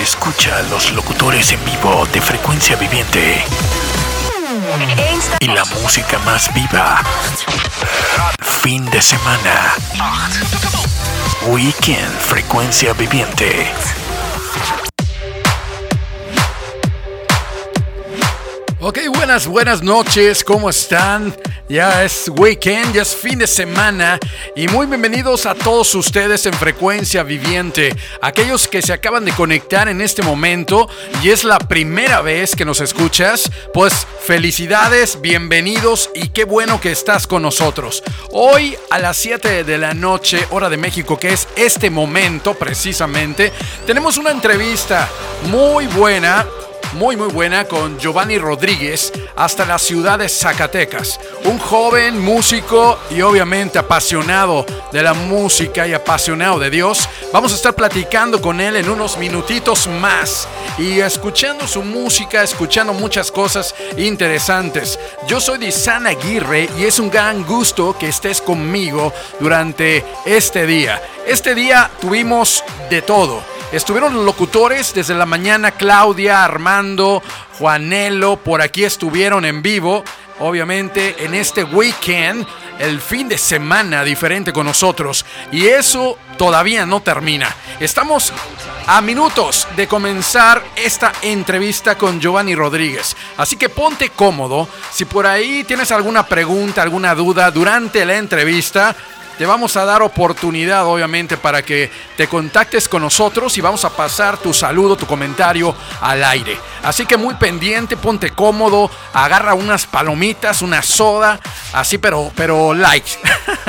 Escucha a los locutores en vivo de frecuencia viviente. Y la música más viva. Fin de semana. Weekend Frecuencia Viviente. Ok, buenas, buenas noches, ¿cómo están? Ya es weekend, ya es fin de semana y muy bienvenidos a todos ustedes en Frecuencia Viviente, aquellos que se acaban de conectar en este momento y es la primera vez que nos escuchas, pues felicidades, bienvenidos y qué bueno que estás con nosotros. Hoy a las 7 de la noche, hora de México, que es este momento precisamente, tenemos una entrevista muy buena muy muy buena con Giovanni Rodríguez hasta la ciudad de Zacatecas. Un joven músico y obviamente apasionado de la música y apasionado de Dios. Vamos a estar platicando con él en unos minutitos más y escuchando su música, escuchando muchas cosas interesantes. Yo soy Disan Aguirre y es un gran gusto que estés conmigo durante este día. Este día tuvimos de todo Estuvieron los locutores desde la mañana, Claudia, Armando, Juanelo, por aquí estuvieron en vivo, obviamente en este weekend, el fin de semana diferente con nosotros. Y eso todavía no termina. Estamos a minutos de comenzar esta entrevista con Giovanni Rodríguez. Así que ponte cómodo. Si por ahí tienes alguna pregunta, alguna duda durante la entrevista, te vamos a dar oportunidad, obviamente, para que te contactes con nosotros y vamos a pasar tu saludo, tu comentario al aire. Así que muy pendiente, ponte cómodo, agarra unas palomitas, una soda, así, pero, pero light.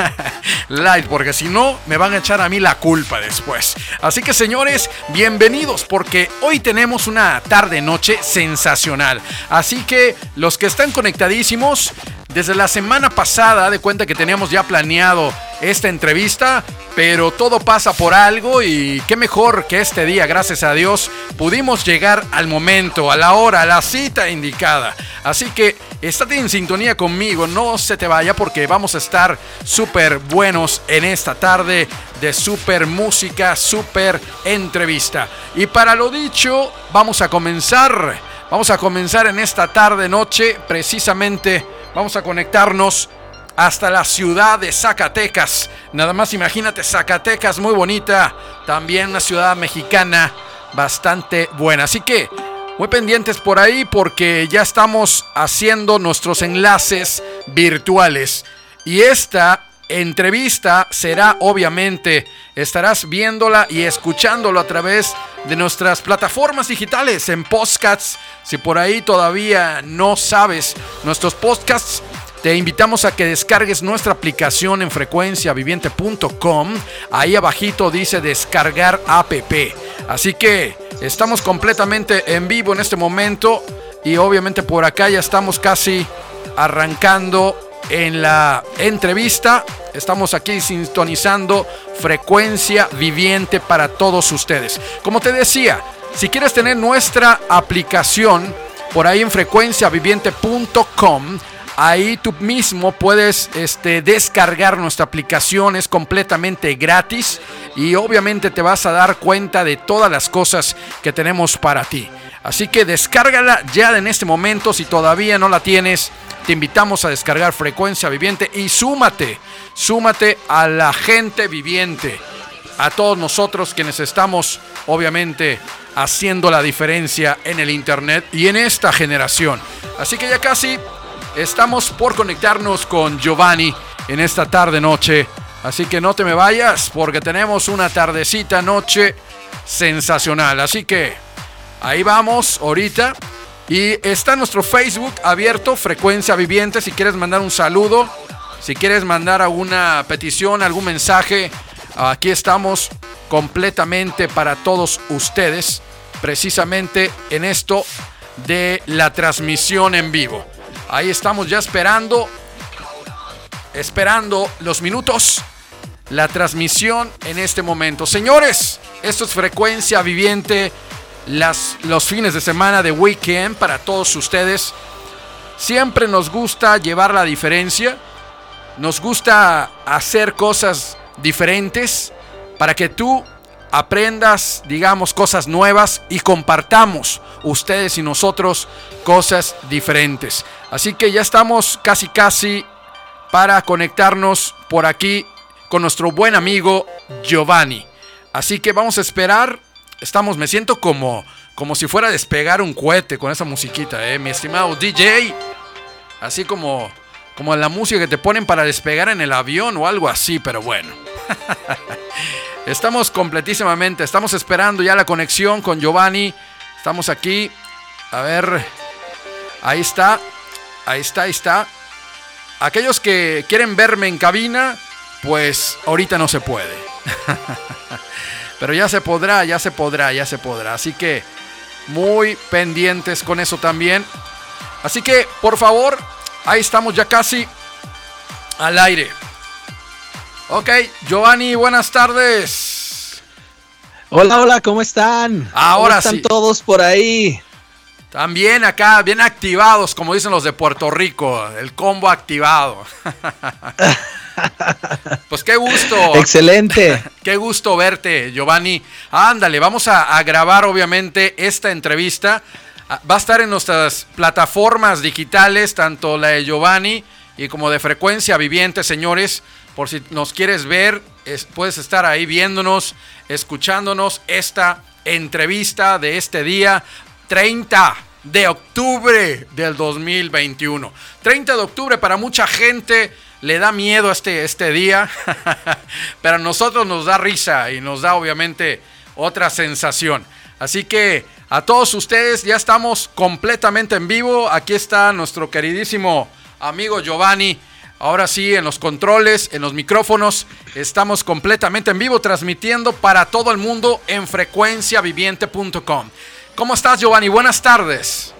light, porque si no, me van a echar a mí la culpa después. Así que, señores, bienvenidos, porque hoy tenemos una tarde-noche sensacional. Así que, los que están conectadísimos, desde la semana pasada, de cuenta que teníamos ya planeado esta entrevista, pero todo pasa por algo y qué mejor que este día, gracias a Dios, pudimos llegar al momento, a la hora, a la cita indicada. Así que estate en sintonía conmigo, no se te vaya porque vamos a estar súper buenos en esta tarde de súper música, súper entrevista. Y para lo dicho, vamos a comenzar, vamos a comenzar en esta tarde, noche, precisamente vamos a conectarnos hasta la ciudad de Zacatecas. Nada más imagínate Zacatecas, muy bonita. También una ciudad mexicana bastante buena. Así que muy pendientes por ahí porque ya estamos haciendo nuestros enlaces virtuales. Y esta entrevista será obviamente, estarás viéndola y escuchándolo a través de nuestras plataformas digitales en podcasts. Si por ahí todavía no sabes, nuestros podcasts te invitamos a que descargues nuestra aplicación en frecuenciaviviente.com. Ahí abajito dice descargar app. Así que estamos completamente en vivo en este momento y obviamente por acá ya estamos casi arrancando en la entrevista. Estamos aquí sintonizando frecuencia viviente para todos ustedes. Como te decía, si quieres tener nuestra aplicación por ahí en frecuenciaviviente.com, Ahí tú mismo puedes este, descargar nuestra aplicación, es completamente gratis y obviamente te vas a dar cuenta de todas las cosas que tenemos para ti. Así que descárgala ya en este momento, si todavía no la tienes, te invitamos a descargar Frecuencia Viviente y súmate, súmate a la gente viviente, a todos nosotros quienes estamos obviamente haciendo la diferencia en el Internet y en esta generación. Así que ya casi Estamos por conectarnos con Giovanni en esta tarde noche. Así que no te me vayas porque tenemos una tardecita noche sensacional. Así que ahí vamos ahorita. Y está nuestro Facebook abierto, Frecuencia Viviente. Si quieres mandar un saludo, si quieres mandar alguna petición, algún mensaje, aquí estamos completamente para todos ustedes. Precisamente en esto de la transmisión en vivo. Ahí estamos ya esperando, esperando los minutos, la transmisión en este momento. Señores, esto es frecuencia viviente, las, los fines de semana de weekend para todos ustedes. Siempre nos gusta llevar la diferencia, nos gusta hacer cosas diferentes para que tú aprendas, digamos, cosas nuevas y compartamos ustedes y nosotros cosas diferentes. Así que ya estamos casi casi para conectarnos por aquí con nuestro buen amigo Giovanni. Así que vamos a esperar. Estamos, me siento como, como si fuera a despegar un cohete con esa musiquita, ¿eh? mi estimado DJ. Así como, como la música que te ponen para despegar en el avión o algo así, pero bueno. Estamos completísimamente, estamos esperando ya la conexión con Giovanni. Estamos aquí. A ver, ahí está, ahí está, ahí está. Aquellos que quieren verme en cabina, pues ahorita no se puede. Pero ya se podrá, ya se podrá, ya se podrá. Así que muy pendientes con eso también. Así que, por favor, ahí estamos ya casi al aire. Ok, Giovanni, buenas tardes. Hola, hola, ¿cómo están? Ahora ¿Cómo están todos por ahí? También acá, bien activados, como dicen los de Puerto Rico, el combo activado. pues qué gusto. Excelente. qué gusto verte, Giovanni. Ándale, vamos a, a grabar obviamente esta entrevista. Ah, va a estar en nuestras plataformas digitales, tanto la de Giovanni y como de frecuencia viviente, señores. Por si nos quieres ver, puedes estar ahí viéndonos, escuchándonos esta entrevista de este día 30 de octubre del 2021. 30 de octubre para mucha gente le da miedo este, este día, pero a nosotros nos da risa y nos da obviamente otra sensación. Así que a todos ustedes ya estamos completamente en vivo. Aquí está nuestro queridísimo amigo Giovanni Ahora sí, en los controles, en los micrófonos, estamos completamente en vivo transmitiendo para todo el mundo en frecuenciaviviente.com. ¿Cómo estás, Giovanni? Buenas tardes.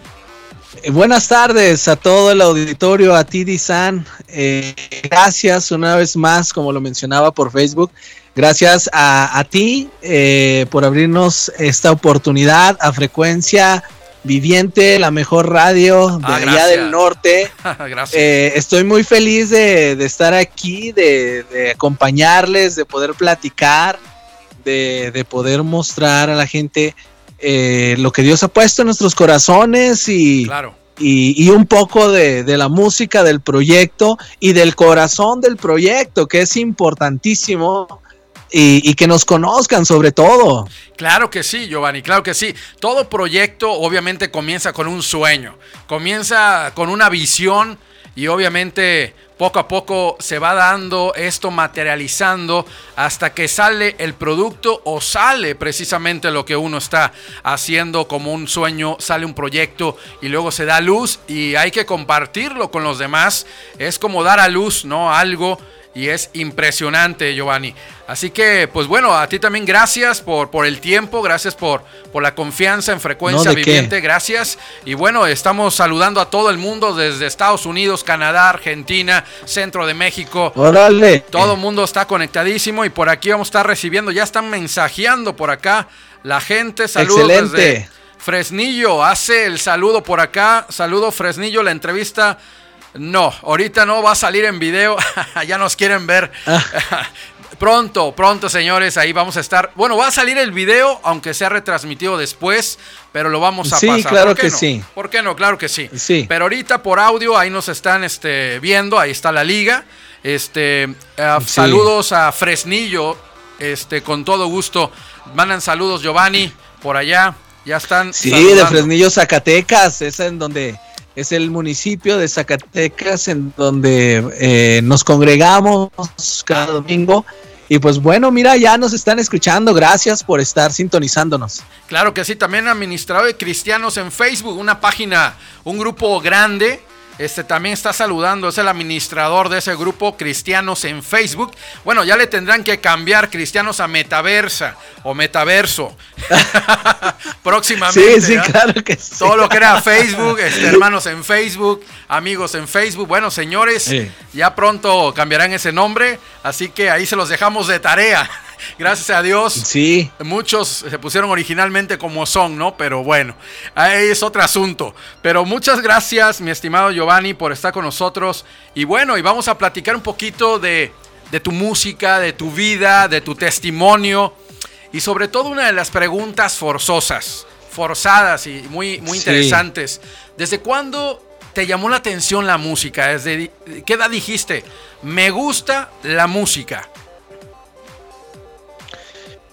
Eh, buenas tardes a todo el auditorio, a ti, Dizan. Eh, gracias una vez más, como lo mencionaba por Facebook. Gracias a, ti eh, por abrirnos esta oportunidad a frecuencia Viviente, la mejor radio de ah, allá del norte. Eh, estoy muy feliz de, estar aquí, de, acompañarles, de poder platicar, de, poder mostrar a la gente eh, lo que Dios ha puesto en nuestros corazones y, y, un poco de, la música del proyecto y del corazón del proyecto, que es importantísimo y, que nos conozcan sobre todo. Claro que sí, Giovanni, claro que sí. Todo proyecto obviamente comienza con un sueño, comienza con una visión y obviamente poco a poco se va dando esto materializando hasta que sale el producto o sale precisamente lo que uno está haciendo como un sueño, sale un proyecto y luego se da luz y hay que compartirlo con los demás. Es como dar a luz, ¿no? Algo y es impresionante, Giovanni. Así que, pues bueno, a ti también gracias por, por el tiempo, gracias por, por la confianza en Frecuencia Viviente, gracias. Y bueno, estamos saludando a todo el mundo desde Estados Unidos, Canadá, Argentina, Centro de México. Órale. Todo el mundo está conectadísimo y por aquí vamos a estar recibiendo, ya están mensajeando por acá la gente. Saludos Excelente. Fresnillo, hace el saludo por acá. Saludo Fresnillo, la entrevista no, ahorita no va a salir en video. ya nos quieren ver. Ah. pronto, pronto, señores, ahí vamos a estar. Bueno, va a salir el video, aunque sea retransmitido después, pero lo vamos a sí, pasar. claro que sí. ¿Por qué no? Claro que sí. Sí. Pero ahorita por audio, ahí nos están este, viendo, ahí está la liga. Este, eh, saludos a Fresnillo, este, con todo gusto. Mandan saludos, Giovanni, por allá. Ya están. Sí, de Fresnillo, Zacatecas, es en donde es el municipio de Zacatecas en donde eh, nos congregamos cada domingo. Y pues bueno, mira, ya nos están escuchando. Gracias por estar sintonizándonos. Claro que sí, también administrador de cristianos en Facebook, una página, un grupo grande este también está saludando, es el administrador de ese grupo Cristianos en Facebook. Bueno, ya le tendrán que cambiar Cristianos a Metaversa o Metaverso. Próximamente. Sí, sí, claro que sí. Todo lo que era Facebook, este, hermanos en Facebook, amigos en Facebook. Bueno, señores, ya pronto cambiarán ese nombre, así que ahí se los dejamos de tarea. Gracias a Dios. Sí. Muchos se pusieron originalmente como son, ¿no? Pero bueno, ahí es otro asunto. Pero muchas gracias, mi estimado Giovanni, por estar con nosotros. Y bueno, y vamos a platicar un poquito de, de tu música, de tu vida, de tu testimonio. y sobre todo una de las preguntas forzosas, forzadas y muy, muy interesantes. ¿Desde cuándo te llamó la atención la música? ¿Desde qué edad dijiste? Me gusta la música.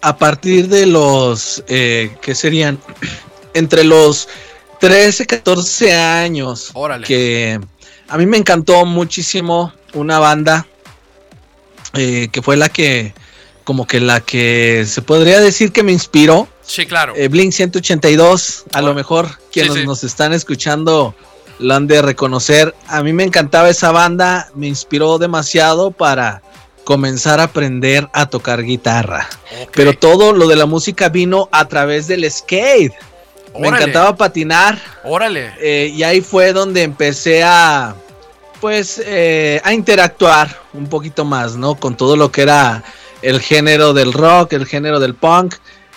A partir de los, eh, ¿qué serían? Entre los 13, 14 años. Órale. Que a mí me encantó muchísimo una banda eh, que fue la que, como que la que se podría decir que me inspiró. Sí, claro. Eh, Blink 182, a lo mejor quienes nos están escuchando lo han de reconocer. A mí me encantaba esa banda, me inspiró demasiado para comenzar a aprender a tocar guitarra. Pero todo lo de la música vino a través del skate. Me encantaba patinar. Órale. Eh, y ahí fue donde empecé a, pues, eh, a interactuar un poquito más, ¿no? Con todo lo que era el género del rock, el género del punk.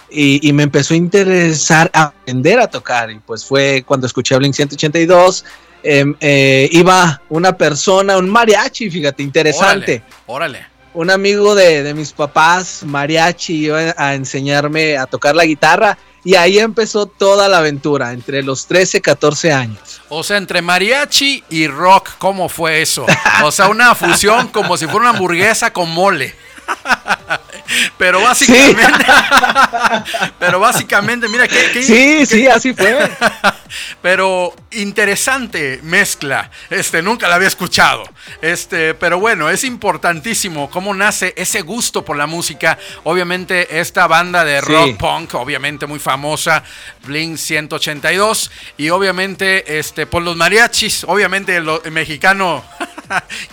Y, me empezó a interesar aprender a tocar. Y pues fue cuando escuché Blink 182. Em, eh, iba una persona, un mariachi, fíjate, interesante. Órale. Un amigo de, de mis papás, mariachi, iba a enseñarme a tocar la guitarra y ahí empezó toda la aventura, entre los 13 y 14 años. O sea, entre mariachi y rock, ¿cómo fue eso? O sea, una fusión como si fuera una hamburguesa con mole. Pero básicamente, pero básicamente, mira que... Sí, sí, así fue. Pero interesante mezcla. Este, nunca la había escuchado. Este, pero bueno, es importantísimo cómo nace ese gusto por la música. Obviamente, esta banda de rock punk, obviamente muy famosa, Blink 182. Y obviamente, este, por los mariachis, obviamente el, el mexicano.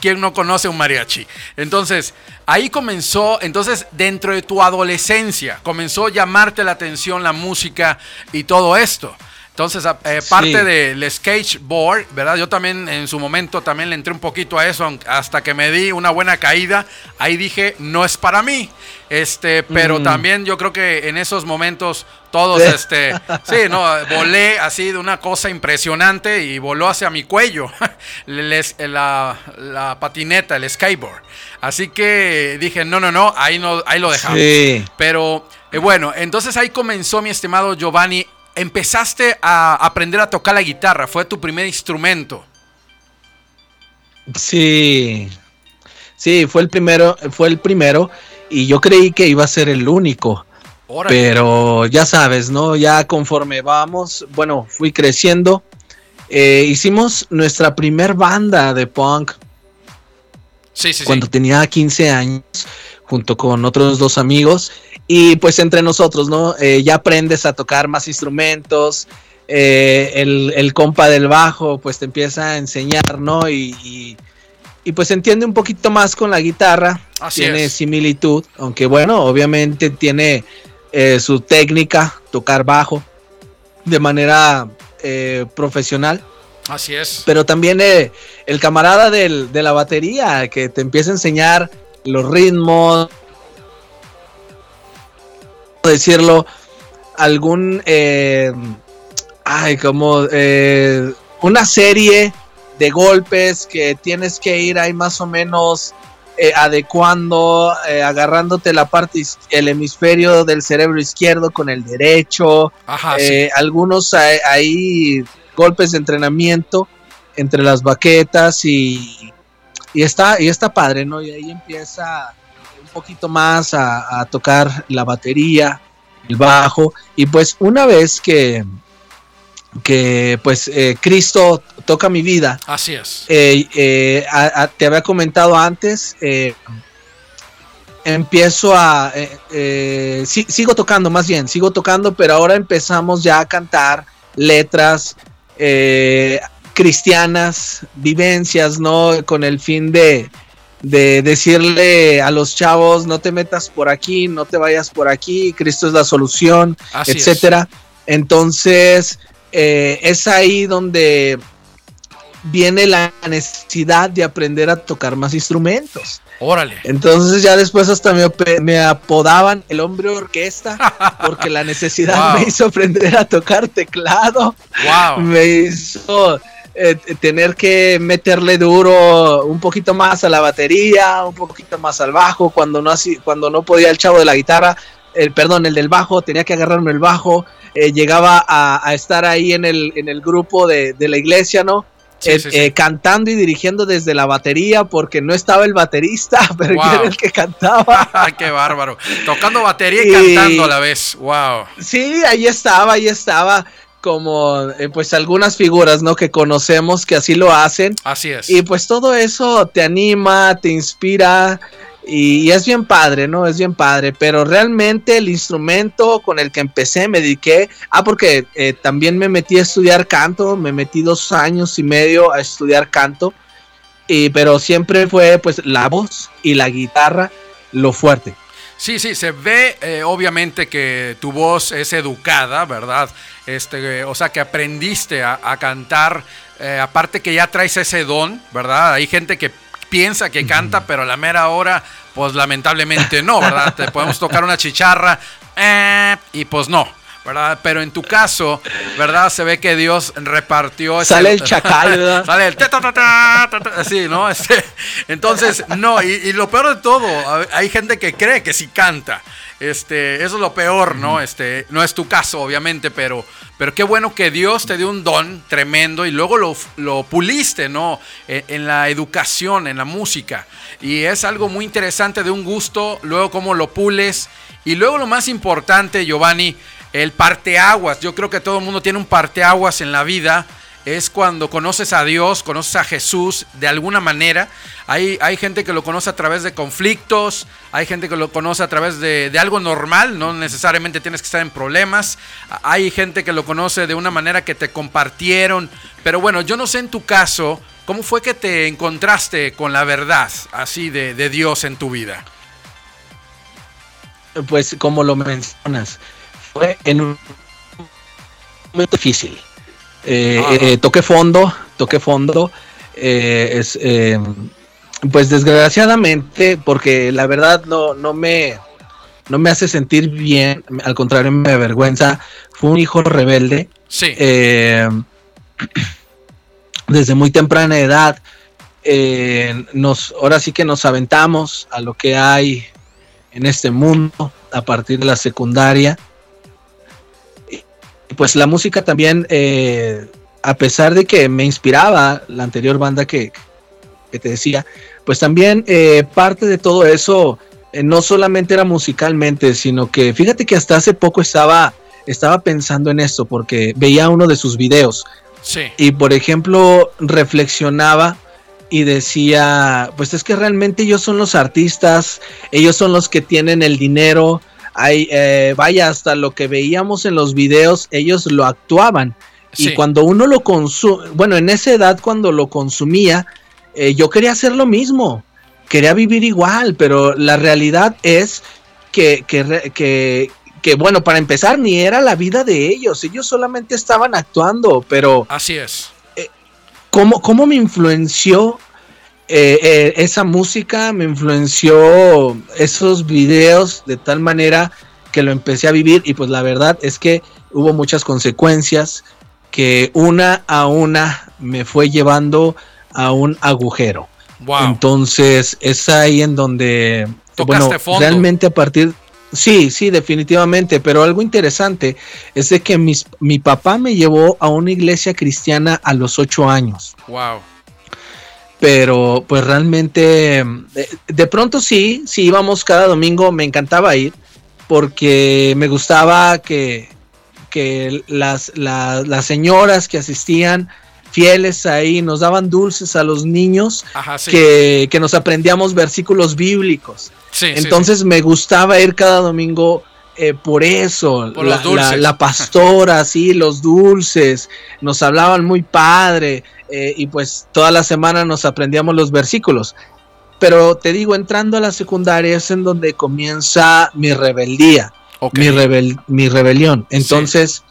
¿Quién no conoce un mariachi? Entonces, ahí comenzó, entonces, dentro de tu adolescencia, comenzó a llamarte la atención la música y todo esto. Entonces, eh, parte del skateboard, ¿verdad? Yo también en su momento también le entré un poquito a eso hasta que me di una buena caída. Ahí dije, no es para mí. Este, pero mm. también yo creo que en esos momentos todos, este, sí, no, volé así de una cosa impresionante y voló hacia mi cuello la, la, patineta, el skateboard. Así que dije, no, no, no, ahí, no, ahí lo dejamos. Pero eh, bueno, entonces ahí comenzó mi estimado Giovanni empezaste a aprender a tocar la guitarra, fue tu primer instrumento. Sí, sí, fue el primero, fue el primero y yo creí que iba a ser el único. Pero ya sabes, ¿no? Ya conforme vamos, bueno, fui creciendo. Eh, hicimos nuestra primer banda de punk. Sí, sí, cuando tenía 15 años, junto con otros dos amigos. Y pues entre nosotros, ¿no? Eh, ya aprendes a tocar más instrumentos. Eh, el, compa del bajo, pues te empieza a enseñar, ¿no? Y, y, pues entiende un poquito más con la guitarra. tiene similitud, aunque bueno, obviamente tiene eh, su técnica, tocar bajo de manera profesional. Así es. Pero también el camarada de la batería que te empieza a enseñar los ritmos, decirlo, algún, eh, ay, como eh, una serie de golpes que tienes que ir ahí más o menos eh, adecuando, agarrándote la parte, el hemisferio del cerebro izquierdo con el derecho, algunos ahí golpes de entrenamiento entre las baquetas y, y está, y está padre, ¿no? Y ahí empieza poquito más a, tocar la batería, el bajo, y pues una vez que, que pues eh, Cristo toca mi vida. Así es. Eh, eh, te había comentado antes, empiezo a, sigo tocando más bien, sigo tocando, pero ahora empezamos ya a cantar letras cristianas, vivencias, ¿no? Con el fin de, de decirle a los chavos, no te metas por aquí, no te vayas por aquí, Cristo es la solución, etcétera. Entonces, eh, es ahí donde viene la necesidad de aprender a tocar más instrumentos. Órale. Entonces ya después hasta me, apodaban el hombre orquesta porque la necesidad me hizo aprender a tocar teclado. Wow. Me hizo eh, tener que meterle duro un poquito más a la batería, un poquito más al bajo, cuando no, así, cuando no podía el chavo de la guitarra, el, perdón, el del bajo, tenía que agarrarme el bajo, eh, llegaba a, estar ahí en el, en el grupo de, la iglesia, ¿no? Eh, cantando y dirigiendo desde la batería porque no estaba el baterista, pero yo era el que cantaba. ¡Qué bárbaro! Tocando batería y, cantando a la vez. ¡Wow! Sí, ahí estaba, ahí estaba como eh, pues algunas figuras, ¿no? Que conocemos que así lo hacen. Así es. Y pues todo eso te anima, te inspira y, es bien padre, ¿no? Es bien padre, pero realmente el instrumento con el que empecé me dediqué, ah, porque eh, también me metí a estudiar canto, me metí dos años y medio a estudiar canto, y, pero siempre fue pues la voz y la guitarra lo fuerte. Sí, sí, se ve eh, obviamente que tu voz es educada, ¿verdad? Este, o sea, que aprendiste a, cantar, eh, aparte que ya traes ese don, ¿verdad? Hay gente que piensa que canta, pero a la mera hora, pues lamentablemente no, ¿verdad? Te podemos tocar una chicharra eh, y pues no. ¿Verdad? Pero en tu caso, ¿verdad? Se ve que Dios repartió... Sale el chacal, ¿verdad? Sale el... Así, ¿no? Este, entonces, no, y, lo peor de todo, hay gente que cree que sí canta. Este, eso es lo peor, ¿no? Este, no es tu caso, obviamente, pero, pero qué bueno que Dios te dio un don tremendo y luego lo, lo puliste, ¿no? En, en, la educación, en la música. Y es algo muy interesante de un gusto, luego cómo lo pules. Y luego lo más importante, Giovanni, el parteaguas. Yo creo que todo el mundo tiene un parteaguas en la vida. Es cuando conoces a Dios, conoces a Jesús de alguna manera. Hay, hay gente que lo conoce a través de conflictos, hay gente que lo conoce a través de, de, algo normal, no necesariamente tienes que estar en problemas. Hay gente que lo conoce de una manera que te compartieron. Pero bueno, yo no sé en tu caso, ¿cómo fue que te encontraste con la verdad así de, de Dios en tu vida? Pues como lo mencionas, en un momento difícil. Eh, ah. eh, toqué fondo, toqué fondo. Eh, es, pues desgraciadamente, porque la verdad no, no me no me hace sentir bien, al contrario me avergüenza. Fue un hijo rebelde. Sí. desde muy temprana edad, nos, ahora sí que nos aventamos a lo que hay en este mundo a partir de la secundaria pues la música también, eh, a pesar de que me inspiraba la anterior banda que, te decía, pues también eh, parte de todo eso eh, no solamente era musicalmente, sino que fíjate que hasta hace poco estaba, estaba pensando en esto, porque veía uno de sus videos. Sí. Y por ejemplo, reflexionaba y decía, pues es que realmente ellos son los artistas, ellos son los que tienen el dinero, hay, eh, vaya, hasta lo que veíamos en los videos, ellos lo actuaban. Y cuando uno lo consume, bueno, en esa edad cuando lo consumía, eh, yo quería hacer lo mismo, quería vivir igual, pero la realidad es que, que, que, bueno, para empezar, ni era la vida de ellos, ellos solamente estaban actuando, pero... Así es. Eh, ¿cómo, ¿Cómo me influenció eh, eh, esa música me influenció esos videos de tal manera que lo empecé a vivir y pues la verdad es que hubo muchas consecuencias que una a una me fue llevando a un agujero. Entonces es ahí en donde bueno, realmente a partir Sí, sí, definitivamente, pero algo interesante es de que mis, mi papá me llevó a una iglesia cristiana a los ocho años. Wow pero pues realmente de, pronto sí, sí íbamos cada domingo, me encantaba ir porque me gustaba que, que las, las señoras que asistían fieles ahí nos daban dulces a los niños que, nos aprendíamos versículos bíblicos. Entonces me gustaba ir cada domingo eh, por eso, la, la, pastora, sí, los dulces, nos hablaban muy padre, eh, y pues toda la semana nos aprendíamos los versículos. Pero te digo, entrando a la secundaria es en donde comienza mi rebeldía, mi, mi rebelión. Entonces,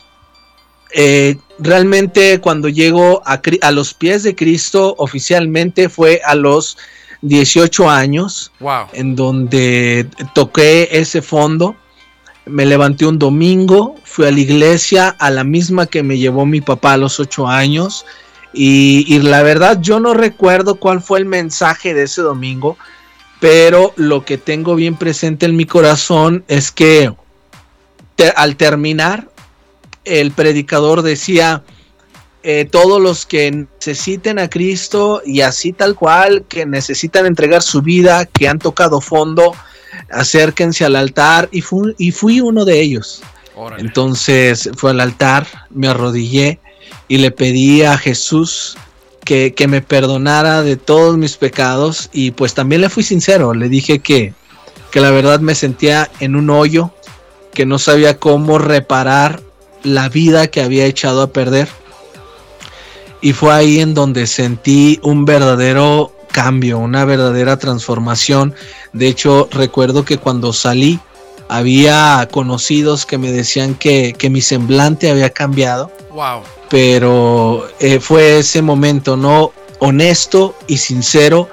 eh, realmente cuando llego a, a, los pies de Cristo oficialmente fue a los 18 años, en donde toqué ese fondo me levanté un domingo, fui a la iglesia, a la misma que me llevó mi papá a los ocho años. Y, la verdad yo no recuerdo cuál fue el mensaje de ese domingo, pero lo que tengo bien presente en mi corazón es que al terminar, el predicador decía, eh, todos los que necesiten a Cristo y así tal cual, que necesitan entregar su vida, que han tocado fondo, acérquense al altar y, y fui uno de ellos. Entonces fue al altar, me arrodillé y le pedí a Jesús que, que, me perdonara de todos mis pecados y pues también le fui sincero, le dije que, que la verdad me sentía en un hoyo, que no sabía cómo reparar la vida que había echado a perder. Y fue ahí en donde sentí un verdadero cambio, una verdadera transformación. De hecho, recuerdo que cuando salí había conocidos que me decían que, mi semblante había cambiado. Wow. Pero eh, fue ese momento, ¿no? Honesto y sincero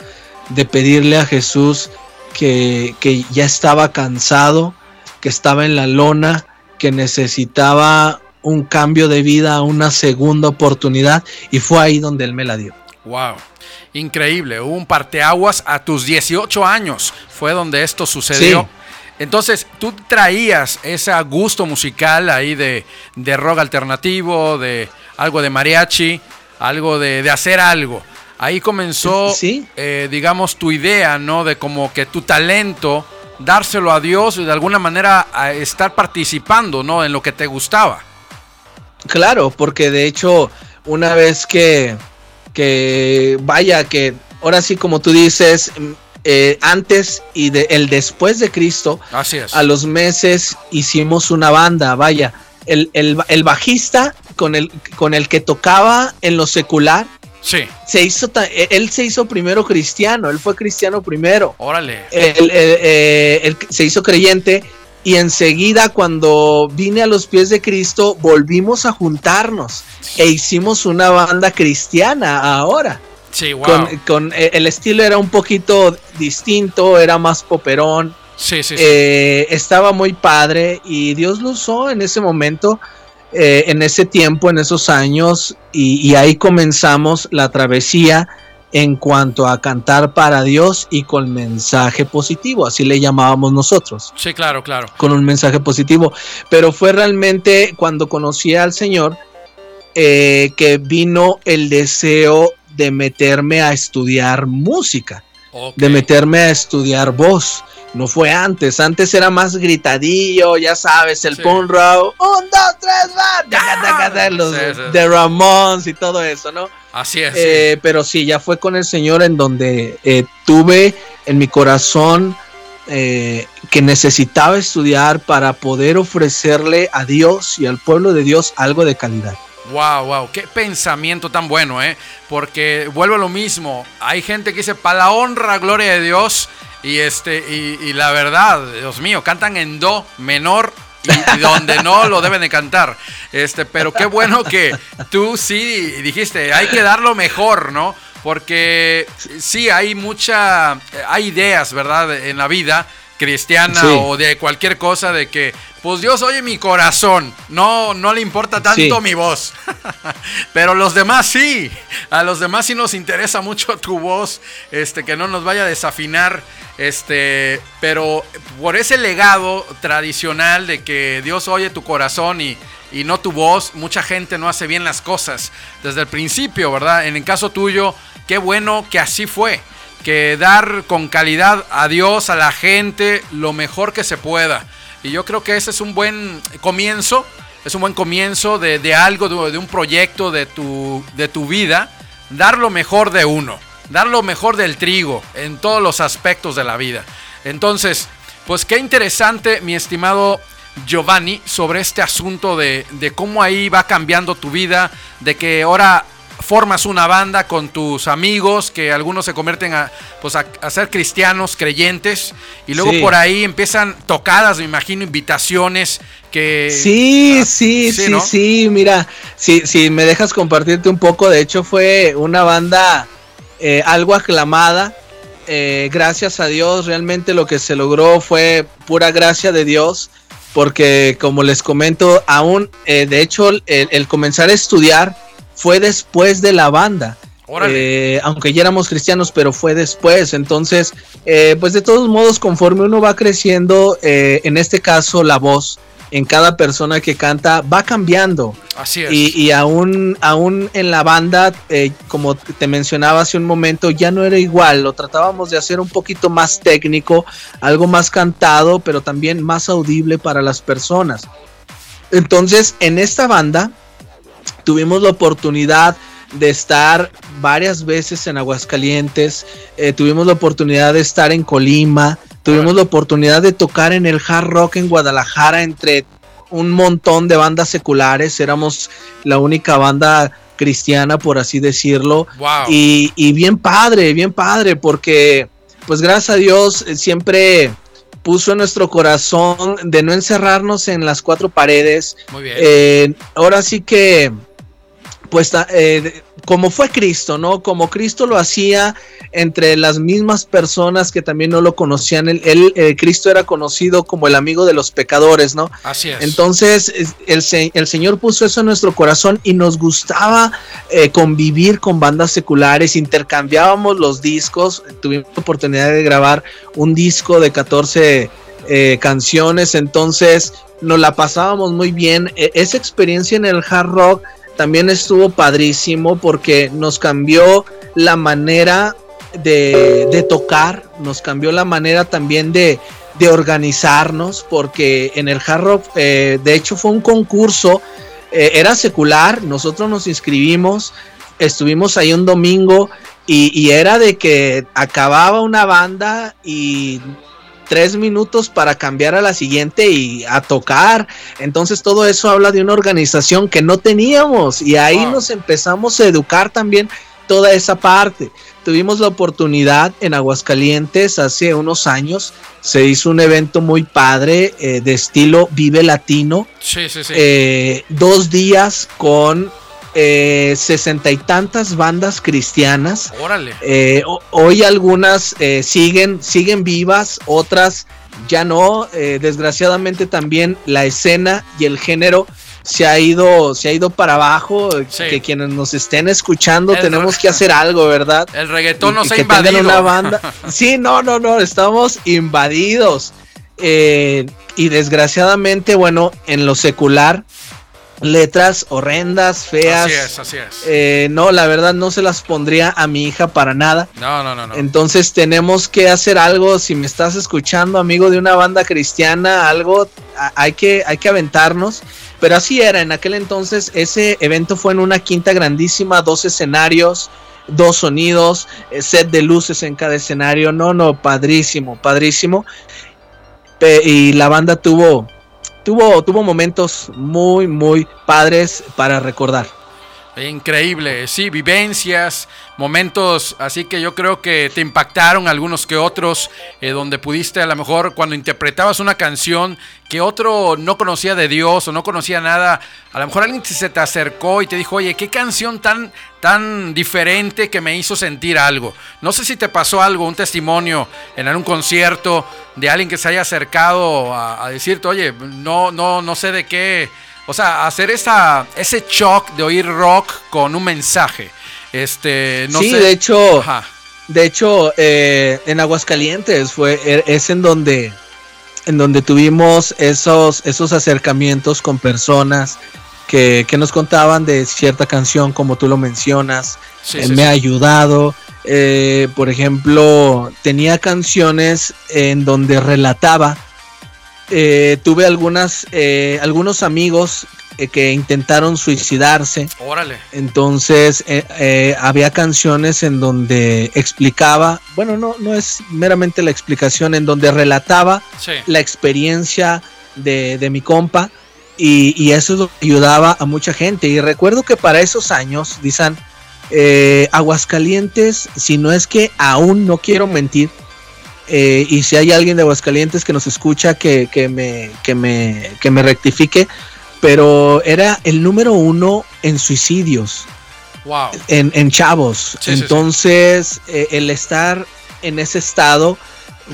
de pedirle a Jesús que, que ya estaba cansado, que estaba en la lona, que necesitaba un cambio de vida, una segunda oportunidad y fue ahí donde él me la dio. Wow, increíble, hubo un parteaguas a tus 18 años, fue donde esto sucedió. Entonces, tú traías ese gusto musical ahí de, de rock alternativo, de algo de mariachi, algo de, hacer algo. Ahí comenzó, eh, digamos, tu idea, ¿no? De como que tu talento, dárselo a Dios y de alguna manera estar participando, ¿no? En lo que te gustaba. Claro, porque de hecho, una vez que, que vaya, que ahora sí, como tú dices, eh, antes y de, el después de Cristo, a los meses hicimos una banda, vaya, el, el, bajista con el, con el que tocaba en lo secular. Sí. Se hizo e, él se hizo primero cristiano, él fue cristiano primero. Órale. Eh, se hizo creyente y enseguida cuando vine a los pies de Cristo volvimos a juntarnos e hicimos una banda cristiana ahora. Sí, wow. con, eh, el estilo era un poquito distinto, era más poperón. Sí, sí, eh, estaba muy padre y Dios lo usó en ese momento, eh, en ese tiempo, en esos años y, y ahí comenzamos la travesía en cuanto a cantar para Dios y con mensaje positivo, así le llamábamos nosotros. Sí, claro, claro. Con un mensaje positivo. Pero fue realmente cuando conocí al Señor eh, que vino el deseo de meterme a estudiar música, de meterme a estudiar voz. No fue antes, antes era más gritadillo, ya sabes, el sí. rock, un, dos, tres, va, los de Ramones y todo eso, ¿no? Así es. Eh, pero sí, ya fue con el Señor en donde eh, tuve en mi corazón eh, que necesitaba estudiar para poder ofrecerle a Dios y al pueblo de Dios algo de calidad. Wow, wow, qué pensamiento tan bueno, ¿eh? Porque vuelvo a lo mismo. Hay gente que dice, para la honra, gloria de Dios. Y, este, y, y la verdad, Dios mío, cantan en do menor y, donde no lo deben de cantar. Este, pero qué bueno que tú sí dijiste, hay que dar lo mejor, ¿no? Porque sí, hay mucha, hay ideas, ¿verdad? En la vida cristiana o de cualquier cosa de que pues Dios oye mi corazón, no no le importa tanto mi voz. Pero los demás sí, a los demás sí nos interesa mucho tu voz, este que no nos vaya a desafinar este, pero por ese legado tradicional de que Dios oye tu corazón y, y, no tu voz, mucha gente no hace bien las cosas desde el principio, ¿verdad? En el caso tuyo, qué bueno que así fue, que dar con calidad a Dios, a la gente, lo mejor que se pueda. Y yo creo que ese es un buen comienzo, es un buen comienzo de, de algo, de, de un proyecto de tu, de tu vida, dar lo mejor de uno dar lo mejor del trigo en todos los aspectos de la vida. Entonces, pues qué interesante, mi estimado Giovanni, sobre este asunto de, cómo ahí va cambiando tu vida, de que ahora formas una banda con tus amigos, que algunos se convierten a, pues a, ser cristianos, creyentes, y luego por ahí empiezan tocadas, me imagino, invitaciones que... Sí, ah, sí, sí, sí, sí, mira, si, si me dejas compartirte un poco, de hecho fue una banda eh, algo aclamada. Eh, gracias a Dios, realmente lo que se logró fue pura gracia de Dios, porque como les comento, aún, eh, de hecho, el, comenzar a estudiar fue después de la banda. aunque ya éramos cristianos, pero fue después. Entonces, pues de todos modos, conforme uno va creciendo, en este caso la voz, en cada persona que canta va cambiando. Así es. Y, aún, aún en la banda, eh, como te mencionaba hace un momento, ya no era igual. Lo tratábamos de hacer un poquito más técnico, algo más cantado, pero también más audible para las personas. Entonces, en esta banda tuvimos la oportunidad de estar varias veces en Aguascalientes, eh, tuvimos la oportunidad de estar en Colima, tuvimos la oportunidad de tocar en el hard rock en Guadalajara entre un montón de bandas seculares, éramos la única banda cristiana, por así decirlo. Y, y, bien padre, bien padre, porque pues gracias a Dios eh, siempre puso en nuestro corazón de no encerrarnos en las cuatro paredes. Muy bien. Eh, ahora sí que pues eh, como fue Cristo, ¿no? Como Cristo lo hacía entre las mismas personas que también no lo conocían. Él, eh, Cristo era conocido como el amigo de los pecadores, ¿no? Así es. Entonces, el, el Señor puso eso en nuestro corazón y nos gustaba eh, convivir con bandas seculares, intercambiábamos los discos, tuvimos la oportunidad de grabar un disco de 14 canciones, entonces nos la pasábamos muy bien. E, esa experiencia en el hard rock también estuvo padrísimo porque nos cambió la manera de, tocar, nos cambió la manera también de, organizarnos, porque en el hard rock, eh, de hecho fue un concurso, eh, era secular, nosotros nos inscribimos, estuvimos ahí un domingo y, era de que acababa una banda y tres minutos para cambiar a la siguiente y a tocar. Entonces todo eso habla de una organización que no teníamos y ahí nos empezamos a educar también toda esa parte. Tuvimos la oportunidad en Aguascalientes hace unos años, se hizo un evento muy padre eh, de estilo Vive Latino. Sí, sí, sí. Eh, dos días con eh, sesenta y tantas bandas cristianas. Órale. Eh, hoy algunas eh, siguen, siguen vivas, otras ya no. desgraciadamente también la escena y el género se ha ido, se ha ido para abajo. Que quienes nos estén escuchando tenemos que hacer algo, ¿verdad? El reggaetón nos ha invadido. Una banda. sí, no, no, no, estamos invadidos. y desgraciadamente, bueno, en lo secular letras horrendas, feas. Así es, así es. Eh, no, la verdad no se las pondría a mi hija para nada. No, no, no, no. Entonces tenemos que hacer algo. Si me estás escuchando, amigo de una banda cristiana, algo hay que, hay que aventarnos. Pero así era, en aquel entonces ese evento fue en una quinta grandísima, dos escenarios, dos sonidos, eh, set de luces en cada escenario. No, no, padrísimo, padrísimo. y la banda tuvo tuvo, tuvo momentos muy, muy padres para recordar. Increíble, sí, vivencias, momentos, así que yo creo que te impactaron algunos que otros, eh, donde pudiste a lo mejor cuando interpretabas una canción que otro no conocía de Dios o no conocía nada, a lo mejor alguien se te acercó y te dijo, oye, qué canción tan, tan diferente que me hizo sentir algo. No sé si te pasó algo, un testimonio en algún concierto de alguien que se haya acercado a, a decirte, oye, no, no, no sé de qué o sea, hacer esa, ese shock de oír rock con un mensaje. Este, no sí, de hecho, de hecho, eh, en Aguascalientes fue, e, es en donde, en donde tuvimos esos, esos acercamientos con personas que, nos contaban de cierta canción, como tú lo mencionas. Eh, me ha ayudado. Eh, por ejemplo, tenía canciones en donde relataba eh, tuve algunas, eh, algunos amigos eh, que intentaron suicidarse. Órale. Entonces había canciones en donde explicaba, bueno, no, no es meramente la explicación, en donde relataba la experiencia de, mi compa y, y, eso ayudaba a mucha gente. Y recuerdo que para esos años, dicen, Aguascalientes, si no es que aún no quiero mentir, eh, y si hay alguien de Aguascalientes que nos escucha, que, me, que, me, que me rectifique, pero era el número uno en suicidios. Wow. En, chavos. Entonces, eh, el estar en ese estado,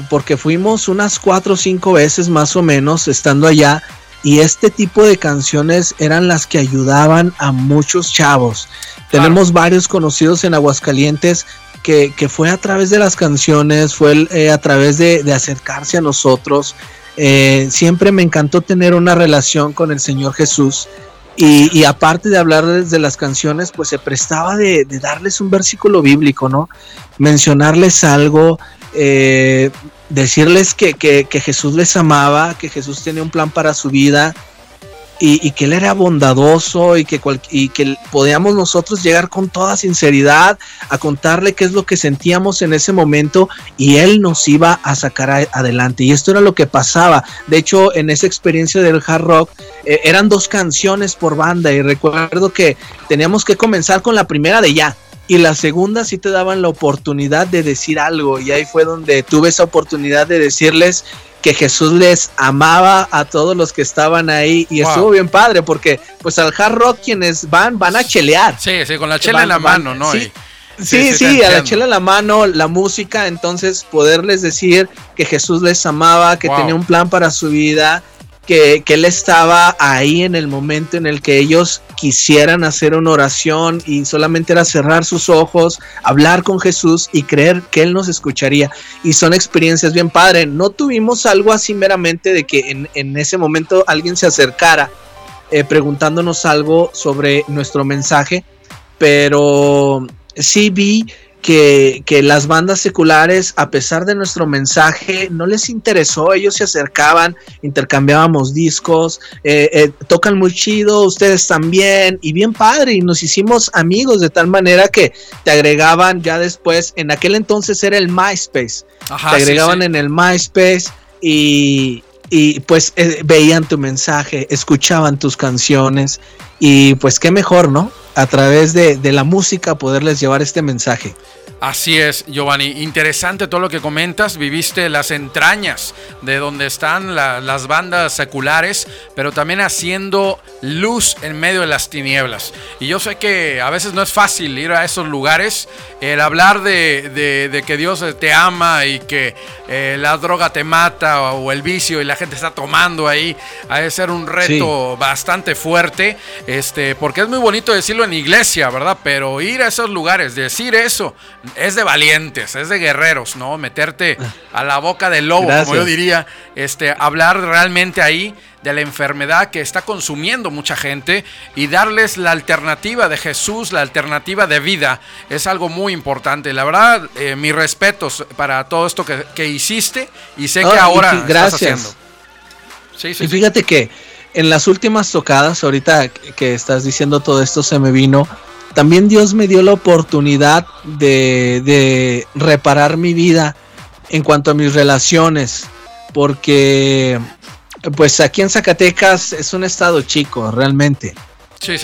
porque fuimos unas cuatro o cinco veces más o menos estando allá, y este tipo de canciones eran las que ayudaban a muchos chavos. Tenemos varios conocidos en Aguascalientes que, fue a través de las canciones, fue eh, a través de, acercarse a nosotros. eh, siempre me encantó tener una relación con el Señor Jesús. Y, aparte de hablarles de las canciones, pues se prestaba de, darles un versículo bíblico, ¿no? Mencionarles algo, eh, decirles que, que, Jesús les amaba, que Jesús tenía un plan para su vida, y, que Él era bondadoso y que, y que podíamos nosotros llegar con toda sinceridad a contarle qué es lo que sentíamos en ese momento y Él nos iba a sacar adelante. Y esto era lo que pasaba. De hecho, en esa experiencia del hard rock eh, eran dos canciones por banda y recuerdo que teníamos que comenzar con la primera de ya y la segunda sí te daban la oportunidad de decir algo y ahí fue donde tuve esa oportunidad de decirles que Jesús les amaba a todos los que estaban ahí y estuvo bien padre porque pues al hard rock quienes van van a chelear. Sí, sí, con la chela en la mano, ¿no? Sí, sí, sí, a la chela en la mano, la música, entonces poderles decir que Jesús les amaba, que tenía un plan para su vida que, Él estaba ahí en el momento en el que ellos quisieran hacer una oración y solamente era cerrar sus ojos, hablar con Jesús y creer que Él nos escucharía. Y son experiencias bien padres. No tuvimos algo así meramente de que en, ese momento alguien se acercara eh, preguntándonos algo sobre nuestro mensaje, pero sí vi que, las bandas seculares, a pesar de nuestro mensaje, no les interesó, ellos se acercaban, intercambiábamos discos, eh, eh, tocan muy chido, ustedes también, y bien padre, y nos hicimos amigos de tal manera que te agregaban ya después, en aquel entonces era el MySpace, te agregaban en el MySpace y, y pues eh, veían tu mensaje, escuchaban tus canciones, y pues qué mejor, ¿no? A través de, de, la música poderles llevar este mensaje. Así es, Giovanni. Interesante todo lo que comentas. Viviste las entrañas de donde están las bandas seculares, pero también haciendo luz en medio de las tinieblas. Y yo sé que a veces no es fácil ir a esos lugares, el hablar de, que Dios te ama y que eh, la droga te mata o el vicio y la gente está tomando ahí, ha de ser un reto bastante fuerte, este, porque es muy bonito decirlo en iglesia, ¿verdad? Pero ir a esos lugares, decir eso, es de valientes, es de guerreros, ¿no? Meterte a la boca del lobo, como yo diría, este, hablar realmente ahí de la enfermedad que está consumiendo mucha gente y darles la alternativa de Jesús, la alternativa de vida, es algo muy importante. La verdad, eh, mis respetos para todo esto que, hiciste y sé que ahora gracias. estás haciendo. y fíjate que en las últimas tocadas, ahorita que estás diciendo todo esto, se me vino también Dios me dio la oportunidad de, reparar mi vida en cuanto a mis relaciones, porque pues aquí en Zacatecas es un estado chico, realmente.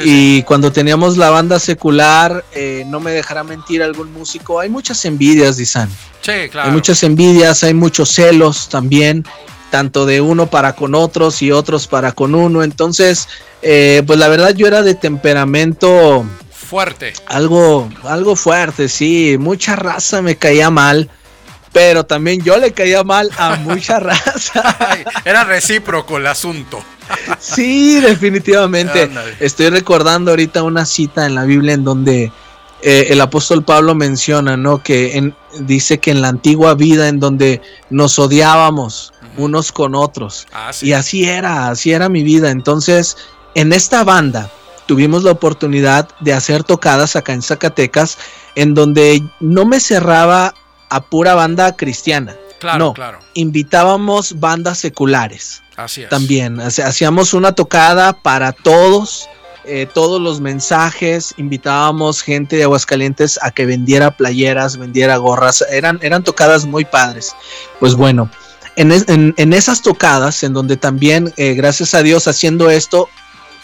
y cuando teníamos la banda secular, eh, no me dejará mentir algún músico, hay muchas envidias, Dizan. Sí, claro. Hay muchas envidias, hay muchos celos también, tanto de uno para con otros y otros para con uno. Entonces, eh, pues la verdad yo era de temperamento Fuerte. Algo, algo fuerte, sí. Mucha raza me caía mal. Pero también yo le caía mal a mucha raza. Era recíproco el asunto. sí, definitivamente. Estoy recordando ahorita una cita en la Biblia en donde eh, el apóstol Pablo menciona, ¿no? Que en, dice que en la antigua vida en donde nos odiábamos unos con otros. Ah, y así era, así era mi vida. Entonces, en esta banda, tuvimos la oportunidad de hacer tocadas acá en Zacatecas, en donde no me cerraba a pura banda cristiana. Claro, no, claro. invitábamos bandas seculares. Así es. También, hacíamos una tocada para todos, eh, todos los mensajes, invitábamos gente de Aguascalientes a que vendiera playeras, vendiera gorras, eran, eran tocadas muy padres. Pues bueno, en, esas tocadas, en donde también, eh, gracias a Dios, haciendo esto,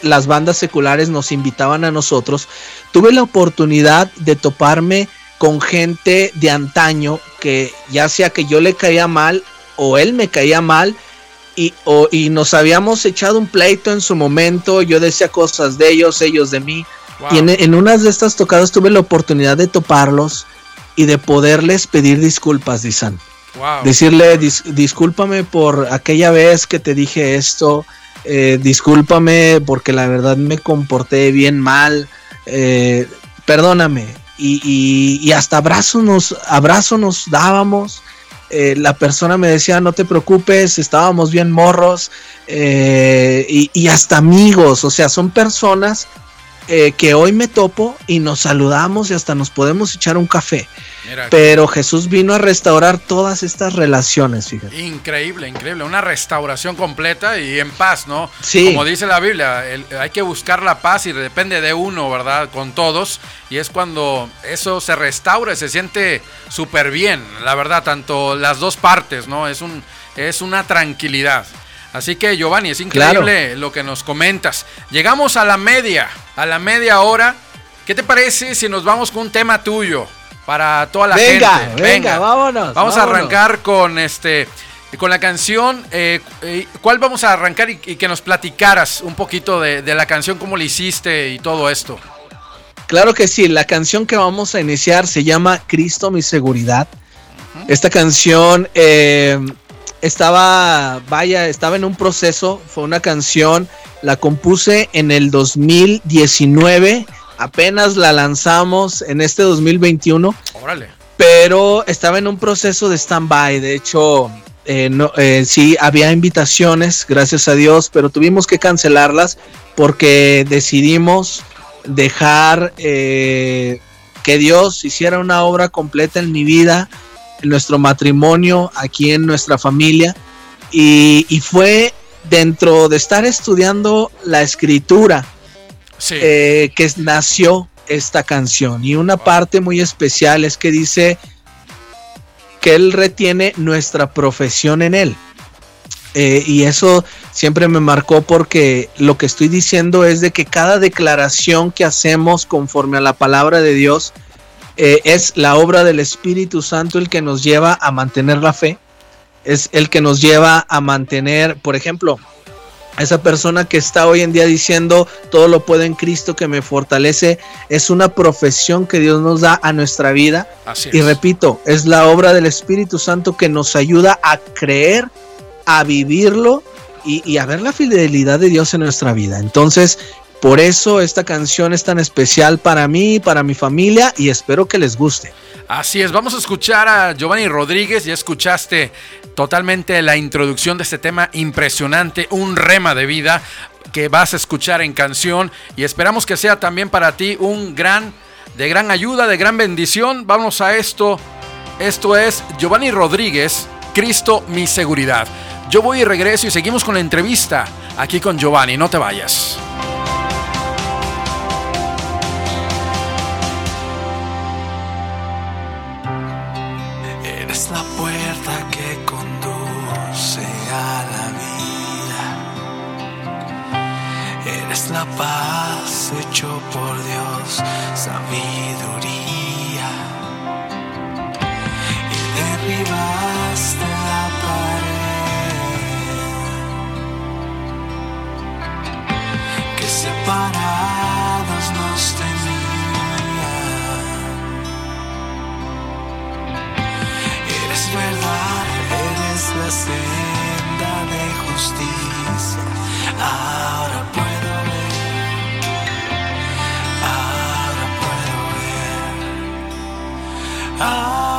las bandas seculares nos invitaban a nosotros, tuve la oportunidad de toparme con gente de antaño que ya sea que yo le caía mal o él me caía mal y, y nos habíamos echado un pleito en su momento, yo decía cosas de ellos, ellos de mí. Y en, en unas de estas tocadas tuve la oportunidad de toparlos y de poderles pedir disculpas, Dizan. Decirle, discúlpame por aquella vez que te dije esto, eh, discúlpame porque la verdad me comporté bien mal, eh, perdóname. Y, hasta abrazos nos, abrazo nos dábamos. eh, la persona me decía, no te preocupes, estábamos bien morros eh, y, hasta amigos, o sea, son personas eh, que hoy me topo y nos saludamos y hasta nos podemos echar un café. Pero Jesús vino a restaurar todas estas relaciones, fíjate. Increíble, increíble. Una restauración completa y en paz, ¿no? Sí. Como dice la Biblia, hay que buscar la paz y depende de uno, ¿verdad? Con todos. Y es cuando eso se restaura y se siente súper bien, la verdad, tanto las dos partes, ¿no? Es, un, es una tranquilidad. Así que Giovanni, es increíble lo que nos comentas. Llegamos a la media, a la media hora. ¿Qué te parece si nos vamos con un tema tuyo para toda la gente? Venga, venga, vámonos. Vamos a arrancar con este con la canción. Eh, eh, ¿Cuál vamos a arrancar y, que nos platicaras un poquito de, la canción, cómo la hiciste y todo esto? Claro que sí, la canción que vamos a iniciar se llama Cristo mi seguridad. Esta canción eh, estaba, vaya, estaba en un proceso, fue una canción, la compuse en el 2019, apenas la lanzamos en este 2021. Órale. Pero estaba en un proceso de stand-by, de hecho, eh, no, eh, sí, había invitaciones, gracias a Dios, pero tuvimos que cancelarlas porque decidimos dejar eh, que Dios hiciera una obra completa en mi vida en nuestro matrimonio, aquí en nuestra familia. Y, fue dentro de estar estudiando la escritura eh, que nació esta canción. Y una parte muy especial es que dice que Él retiene nuestra profesión en Él. Eh, y eso siempre me marcó porque lo que estoy diciendo es de que cada declaración que hacemos conforme a la palabra de Dios eh, es la obra del Espíritu Santo el que nos lleva a mantener la fe, es el que nos lleva a mantener, por ejemplo, esa persona que está hoy en día diciendo todo lo puedo en Cristo que me fortalece, es una profesión que Dios nos da a nuestra vida. y repito, es la obra del Espíritu Santo que nos ayuda a creer, a vivirlo y, y, a ver la fidelidad de Dios en nuestra vida. Entonces, por eso esta canción es tan especial para mí, para mi familia y espero que les guste. Así es, vamos a escuchar a Giovanni Rodríguez, ya escuchaste totalmente la introducción de este tema impresionante, un rema de vida que vas a escuchar en canción y esperamos que sea también para ti un gran, de gran ayuda, de gran bendición. Vamos a esto, esto es Giovanni Rodríguez, Cristo mi seguridad. Yo voy y regreso y seguimos con la entrevista aquí con Giovanni, no te vayas. La paz hecho por Dios, sabiduría. Y derribaste la pared que separados nos tenía. Eres verdad, eres la senda de justicia. Ahora puedo Ahora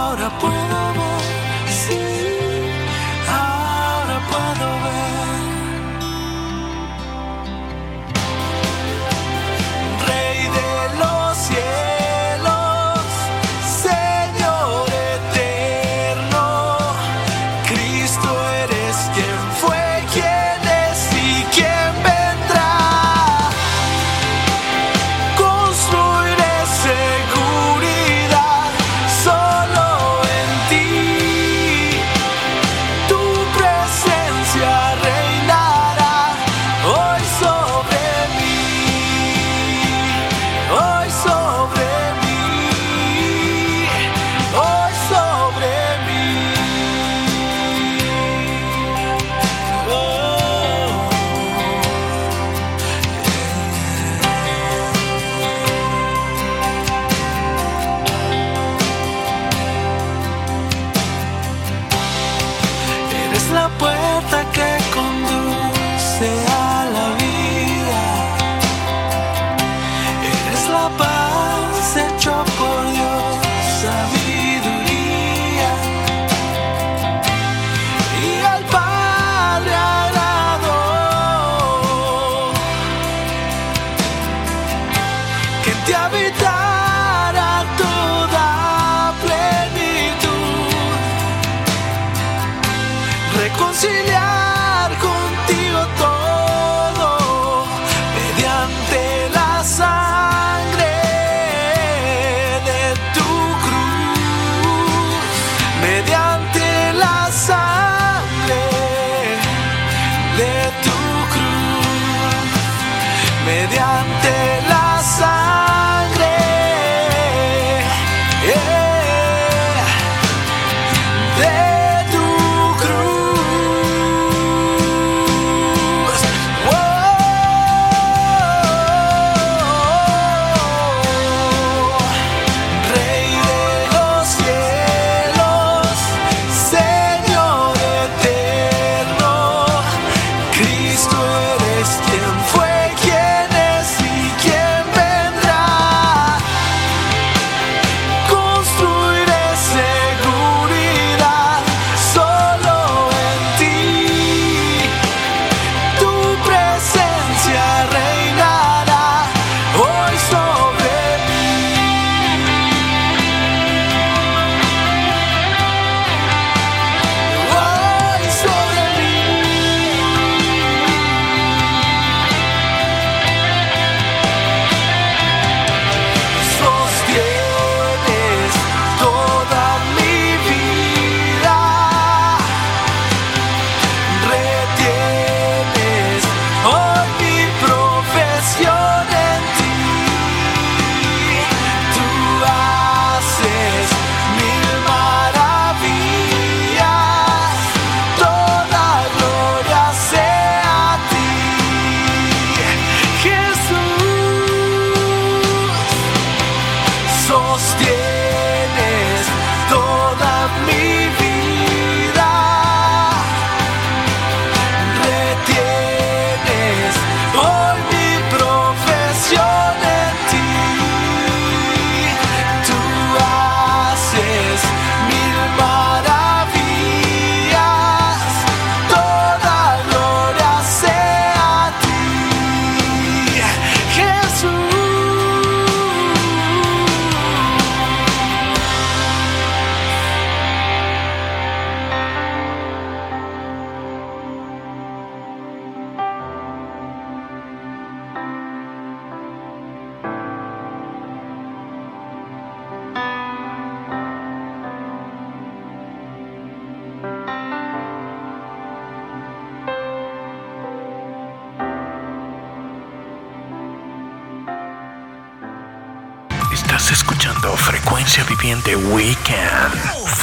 Escuchando Frecuencia Viviente Weekend,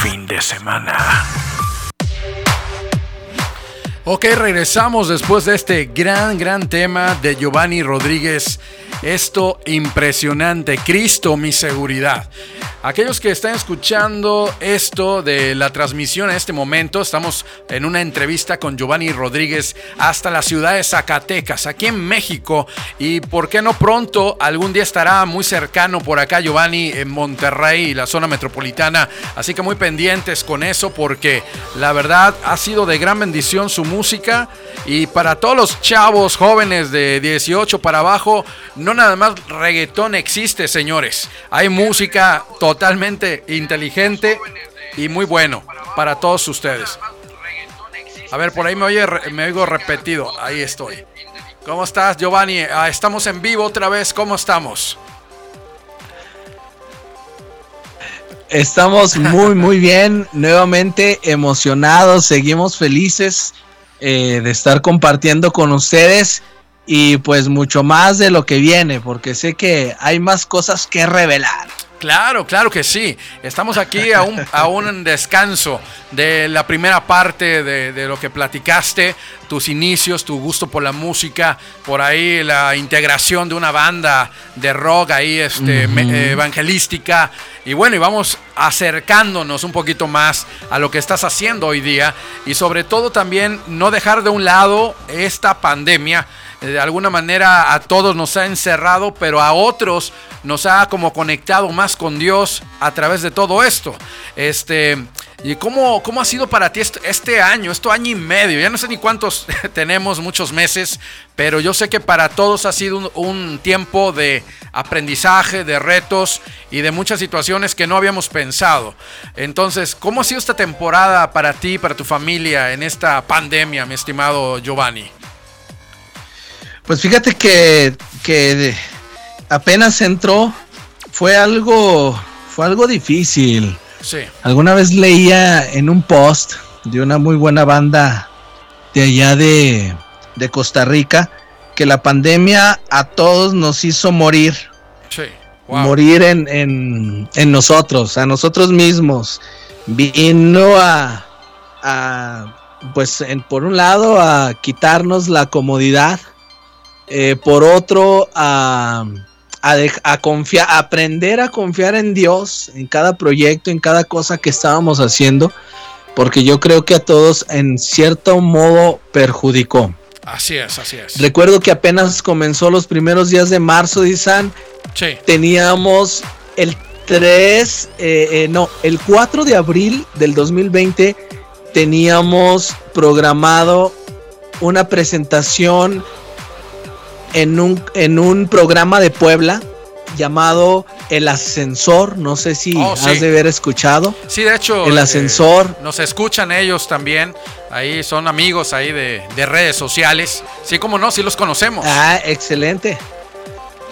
fin de semana. Ok, regresamos después de este gran, gran tema de Giovanni Rodríguez. Esto impresionante, Cristo mi seguridad. Aquellos que están escuchando esto de la transmisión en este momento, estamos en una entrevista con Giovanni Rodríguez hasta la ciudad de Zacatecas, aquí en México. Y por qué no pronto, algún día estará muy cercano por acá Giovanni en Monterrey, la zona metropolitana. Así que muy pendientes con eso porque la verdad ha sido de gran bendición su música. Y para todos los chavos jóvenes de 18 para abajo, no nada más reggaetón existe, señores. Hay música totalmente inteligente y muy bueno para todos ustedes. A ver, por ahí me, oye, me oigo repetido. Ahí estoy. ¿Cómo estás, Giovanni? Ah, estamos en vivo otra vez. ¿Cómo estamos? Estamos muy, muy bien, nuevamente emocionados, seguimos felices eh, de estar compartiendo con ustedes y pues mucho más de lo que viene, porque sé que hay más cosas que revelar. Claro, claro que sí. Estamos aquí a un, a un descanso de la primera parte de, de, lo que platicaste, tus inicios, tu gusto por la música, por ahí la integración de una banda de rock ahí este, uh -huh. me, evangelística. Y bueno, y vamos acercándonos un poquito más a lo que estás haciendo hoy día y sobre todo también no dejar de un lado esta pandemia de alguna manera a todos nos ha encerrado, pero a otros nos ha como conectado más con Dios a través de todo esto. Este, ¿Y cómo, cómo ha sido para ti este, este año, este año y medio? Ya no sé ni cuántos tenemos, muchos meses, pero yo sé que para todos ha sido un, un tiempo de aprendizaje, de retos y de muchas situaciones que no habíamos pensado. Entonces, ¿cómo ha sido esta temporada para ti, para tu familia en esta pandemia, mi estimado Giovanni? Pues fíjate que, que apenas entró, fue algo, fue algo difícil. Sí. Alguna vez leía en un post de una muy buena banda de allá de, de Costa Rica que la pandemia a todos nos hizo morir, Sí. Wow. morir en, en, en nosotros, a nosotros mismos. Vino a, a pues en, por un lado a quitarnos la comodidad, eh, por otro a, a, confiar, a aprender a confiar en Dios, en cada proyecto, en cada cosa que estábamos haciendo, porque yo creo que a todos en cierto modo perjudicó. Así es, así es. Recuerdo que apenas comenzó los primeros días de marzo, Dizan, Sí. teníamos el 3, eh, eh, no, el 4 de abril del 2020 teníamos programado una presentación en un, en un programa de Puebla llamado El Ascensor, no sé si Oh, sí. has de haber escuchado. Sí, de hecho. El eh, ascensor. nos escuchan ellos también. Ahí son amigos ahí de, de redes sociales. Sí, como no, sí los conocemos. Ah, excelente.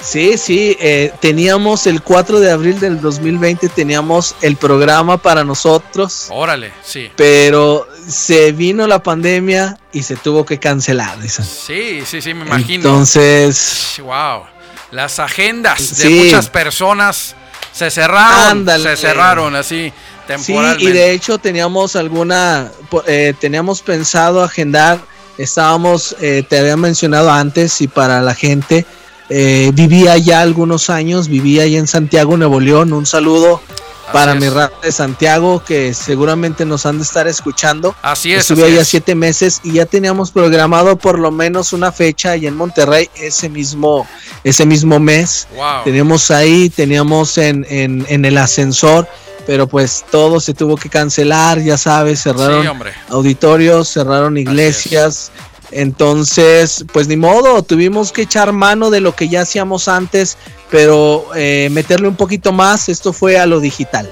Sí, sí, eh, teníamos el 4 de abril del 2020, teníamos el programa para nosotros. Órale, sí. pero se vino la pandemia y se tuvo que cancelar. dicen. Sí, sí, sí, me imagino. Entonces, Wow. Las agendas de Sí. muchas personas se cerraron. Ándale. Se cerraron así sí, temporalmente. y de hecho teníamos alguna, eh, teníamos pensado agendar, estábamos, eh, te había mencionado antes y para la gente, eh, vivía ya algunos años, vivía ya en Santiago, Nuevo León, un saludo Así para es. mi raza de Santiago que seguramente nos han de estar escuchando. Así es. Estuve así allá es. siete meses y ya teníamos programado por lo menos una fecha allá en Monterrey ese mismo, ese mismo mes. Wow. Teníamos ahí, teníamos en, en, en el ascensor, pero pues todo se tuvo que cancelar, ya sabes, cerraron Sí, auditorios, cerraron iglesias. Entonces, pues ni modo, tuvimos que echar mano de lo que ya hacíamos antes, pero eh, meterle un poquito más. Esto fue a lo digital.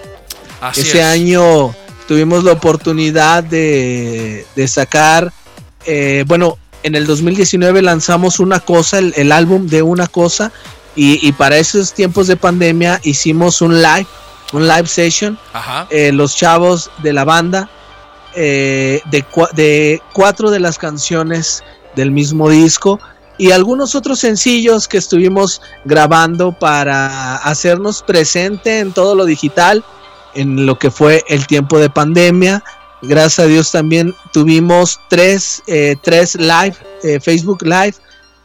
Así Ese es. año tuvimos la oportunidad de, de sacar, eh, bueno, en el 2019 lanzamos una cosa, el, el álbum de una cosa, y, y para esos tiempos de pandemia hicimos un live, un live session, Ajá. eh, los chavos de la banda, eh, de, cua- de cuatro de las canciones del mismo disco. Y algunos otros sencillos que estuvimos grabando para hacernos presente en todo lo digital en lo que fue el tiempo de pandemia. Gracias a Dios también tuvimos tres, eh, tres live, eh, Facebook Live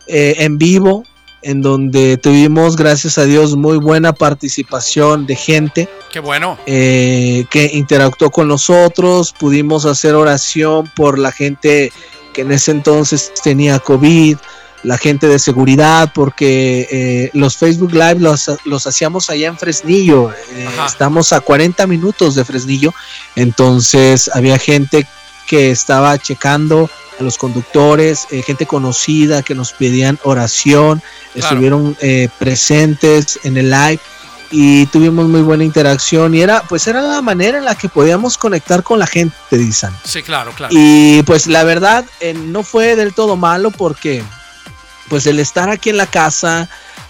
eh, en vivo, en donde tuvimos, gracias a Dios, muy buena participación de gente Qué bueno. eh, que interactuó con nosotros. Pudimos hacer oración por la gente que en ese entonces tenía COVID, la gente de seguridad, porque eh, los Facebook Live los, los hacíamos allá en Fresnillo. eh, estamos a 40 minutos de Fresnillo. Entonces había gente que estaba checando a los conductores, eh, gente conocida que nos pedían oración, Claro. estuvieron eh, presentes en el live y tuvimos muy buena interacción y era pues era la manera en la que podíamos conectar con la gente, dicen. Sí, claro, claro. Y pues la verdad eh, no fue del todo malo porque pues el estar aquí en la casa,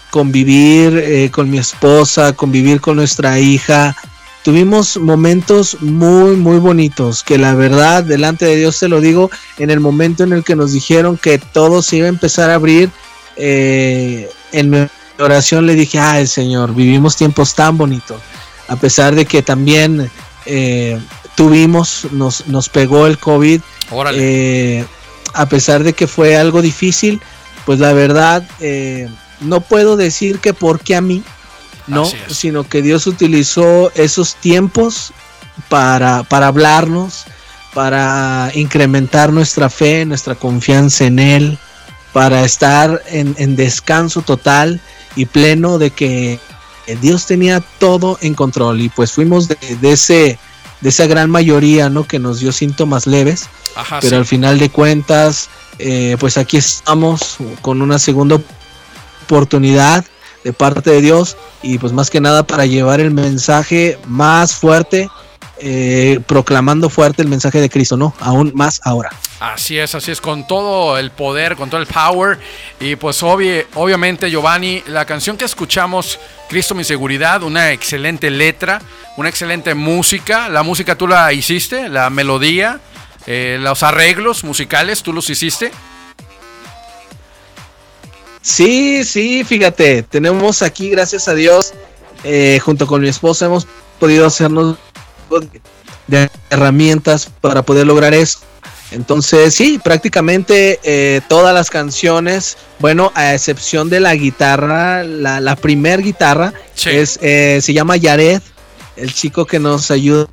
convivir eh, con mi esposa, convivir con nuestra hija, tuvimos momentos muy muy bonitos que la verdad delante de Dios te lo digo en el momento en el que nos dijeron que todo se iba a empezar a abrir eh, en mi oración le dije ay Señor vivimos tiempos tan bonitos a pesar de que también eh, tuvimos nos, nos pegó el COVID Órale. eh, a pesar de que fue algo difícil, pues la verdad eh, no puedo decir que porque a mí, no, sino que Dios utilizó esos tiempos para, para hablarnos, para incrementar nuestra fe, nuestra confianza en Él, para estar en, en descanso total y pleno de que Dios tenía todo en control y pues fuimos de, de ese de esa gran mayoría, ¿no? Que nos dio síntomas leves, Ajá, pero sí. al final de cuentas, eh, pues aquí estamos con una segunda oportunidad de parte de Dios y pues más que nada para llevar el mensaje más fuerte, eh, proclamando fuerte el mensaje de Cristo, ¿no? Aún más ahora. Así es, así es, con todo el poder, con todo el power. Y pues obvia- obviamente, Giovanni, la canción que escuchamos, Cristo mi seguridad, una excelente letra, una excelente música. La música tú la hiciste, la melodía, eh, los arreglos musicales, tú los hiciste. Sí, sí, fíjate, tenemos aquí, gracias a Dios, eh, junto con mi esposa hemos podido hacernos de herramientas para poder lograr eso. Entonces, sí, prácticamente eh, todas las canciones, bueno, a excepción de la guitarra, la, la primer guitarra, Sí. es, eh, se llama Yared, el chico que nos ayuda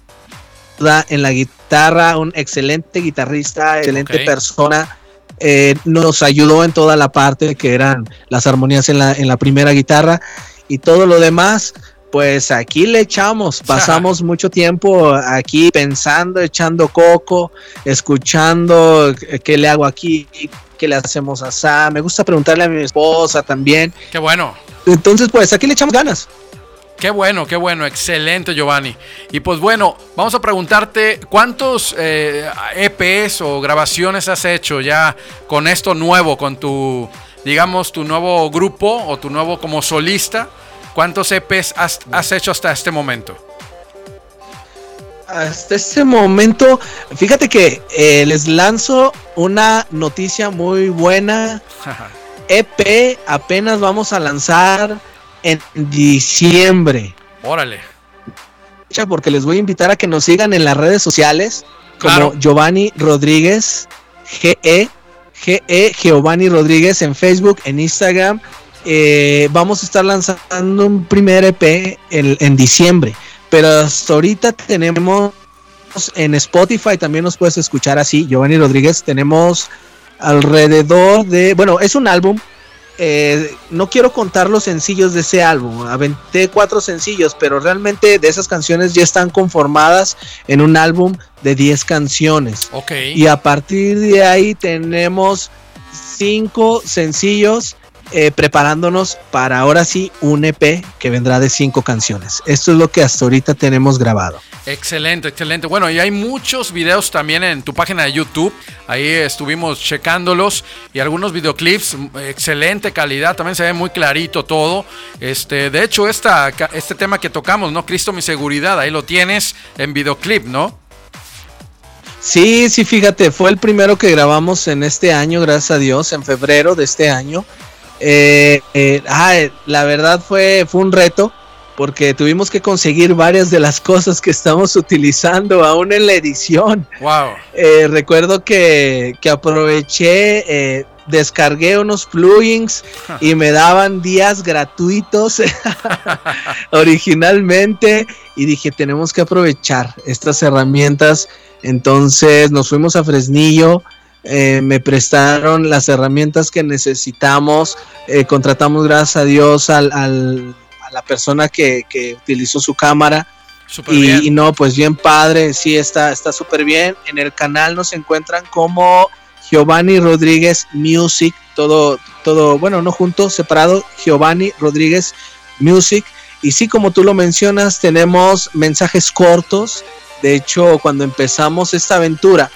en la guitarra, un excelente guitarrista, excelente persona. Eh, nos ayudó en toda la parte que eran las armonías en la, en la primera guitarra y todo lo demás. Pues aquí le echamos, pasamos mucho tiempo aquí pensando, echando coco, escuchando eh, qué le hago aquí, qué le hacemos a Sam. Me gusta preguntarle a mi esposa también. Qué bueno. Entonces, pues aquí le echamos ganas. Qué bueno, qué bueno, excelente Giovanni. Y pues bueno, vamos a preguntarte cuántos eh, EPs o grabaciones has hecho ya con esto nuevo, con tu, digamos, tu nuevo grupo o tu nuevo como solista. ¿Cuántos EPs has, has hecho hasta este momento? Hasta este momento, fíjate que eh, les lanzo una noticia muy buena. EP apenas vamos a lanzar en diciembre. Órale. porque les voy a invitar a que nos sigan en las redes sociales como Claro. Giovanni Rodríguez GE GE Giovanni Rodríguez en Facebook, en Instagram. Eh, vamos a estar lanzando un primer EP en, en diciembre, pero hasta ahorita tenemos en Spotify también nos puedes escuchar así, Giovanni Rodríguez. Tenemos alrededor de, bueno, es un álbum. Eh, no quiero contar los sencillos de ese álbum. Aventé cuatro sencillos, pero realmente de esas canciones ya están conformadas en un álbum de 10 canciones. Ok. Y a partir de ahí tenemos cinco sencillos eh, preparándonos para ahora sí un EP que vendrá de cinco canciones. Esto es lo que hasta ahorita tenemos grabado. Excelente, excelente. Bueno, y hay muchos videos también en tu página de YouTube. Ahí estuvimos checándolos y algunos videoclips, mm, excelente calidad, también se ve muy clarito todo. Este, de hecho, esta, este tema que tocamos, ¿no? Cristo mi seguridad, ahí lo tienes en videoclip, ¿no? Sí, sí, fíjate, fue el primero que grabamos en este año, gracias a Dios, en febrero de este año. Eh, eh, ah, eh, la verdad fue, fue un reto porque tuvimos que conseguir varias de las cosas que estamos utilizando aún en la edición. Wow. Eh, recuerdo que, que aproveché, descargué unos plugins y me daban días gratuitos originalmente y dije tenemos que aprovechar estas herramientas. Entonces nos fuimos a Fresnillo. Eh, me prestaron las herramientas que necesitamos. eh, contratamos, gracias a Dios, al, al- a la persona que, que utilizó su cámara. Y, bien. y no, pues bien padre, sí, está está súper bien. En el canal nos encuentran como Giovanni Rodríguez Music, todo, todo, bueno, no junto, separado, Giovanni Rodríguez Music. Y sí, como tú lo mencionas, tenemos mensajes cortos. De hecho, cuando empezamos esta aventura,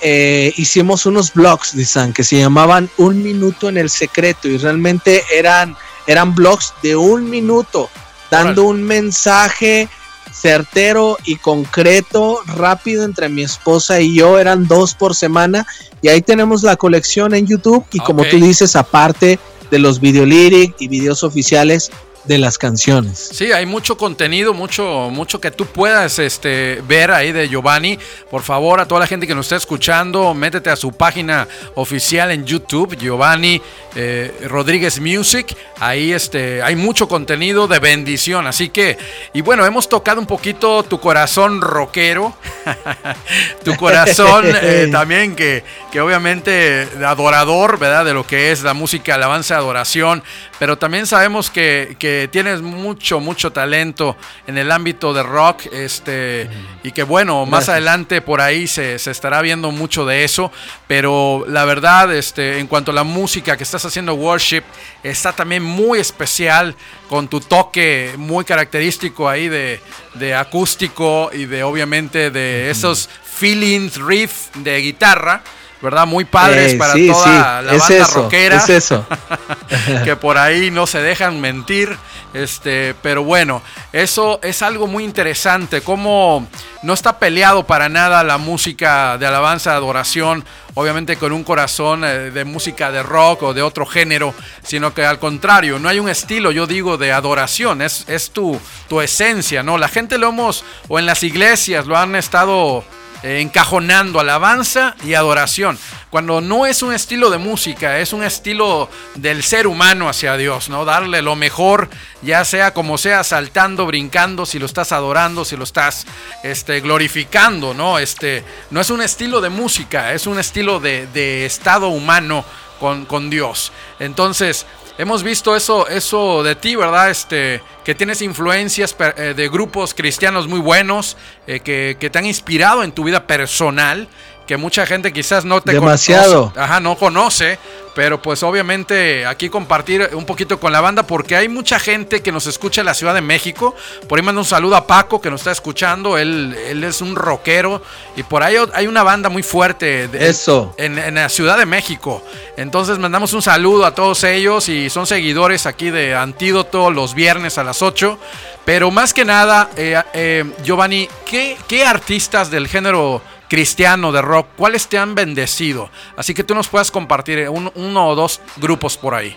eh, hicimos unos blogs, dicen, que se llamaban Un Minuto en el Secreto y realmente eran, eran blogs de un minuto, dando un mensaje certero y concreto, rápido entre mi esposa y yo, eran dos por semana y ahí tenemos la colección en YouTube y como Ok. tú dices, aparte de los video lyric y videos oficiales de las canciones. Sí, hay mucho contenido, mucho, mucho que tú puedas este, ver ahí de Giovanni. Por favor, a toda la gente que nos está escuchando, métete a su página oficial en YouTube, Giovanni eh, Rodríguez Music. Ahí este, hay mucho contenido de bendición. Así que, y bueno, hemos tocado un poquito tu corazón rockero, tu corazón eh, también que, que obviamente adorador, ¿verdad? De lo que es la música, alabanza, adoración. Pero también sabemos que, que tienes mucho, mucho talento en el ámbito de rock, este, y que bueno, más Gracias. adelante por ahí se, se estará viendo mucho de eso, pero la verdad, este, en cuanto a la música que estás haciendo worship, está también muy especial, con tu toque muy característico ahí de, de acústico y de obviamente de esos feelings, riff de guitarra. ¿Verdad? Muy padres Eh, para sí, toda sí, la es banda eso, rockera Es eso. que por ahí no se dejan mentir. Este, pero bueno, eso es algo muy interesante. Cómo no está peleado para nada la música de alabanza, adoración, obviamente con un corazón eh, de música de rock o de otro género, sino que al contrario, no hay un estilo, yo digo, de adoración, es, es tu, tu esencia, ¿no? La gente lo hemos, o en las iglesias lo han estado encajonando alabanza y adoración. Cuando no es un estilo de música, es un estilo del ser humano hacia Dios, ¿no? Darle lo mejor, ya sea como sea, saltando, brincando, si lo estás adorando, si lo estás este, glorificando, ¿no? Este, no es un estilo de música, es un estilo de, de estado humano con, con Dios. Entonces, hemos visto eso, eso de ti, ¿verdad? Este, que tienes influencias eh, de grupos cristianos muy buenos, eh, que, que te han inspirado en tu vida personal, que mucha gente quizás no te Demasiado. conoce. Ajá, no conoce, pero pues obviamente aquí compartir un poquito con la banda, porque hay mucha gente que nos escucha en la Ciudad de México. Por ahí mando un saludo a Paco que nos está escuchando, él, él es un rockero y por ahí hay una banda muy fuerte. de- Eso. en, en la Ciudad de México. Entonces mandamos un saludo a todos ellos y son seguidores aquí de Antídoto los viernes a las 8. Pero más que nada, eh, eh, Giovanni, ¿qué, qué artistas del género cristiano de rock, cuáles te han bendecido? Así que tú nos puedas compartir un- uno o dos grupos por ahí.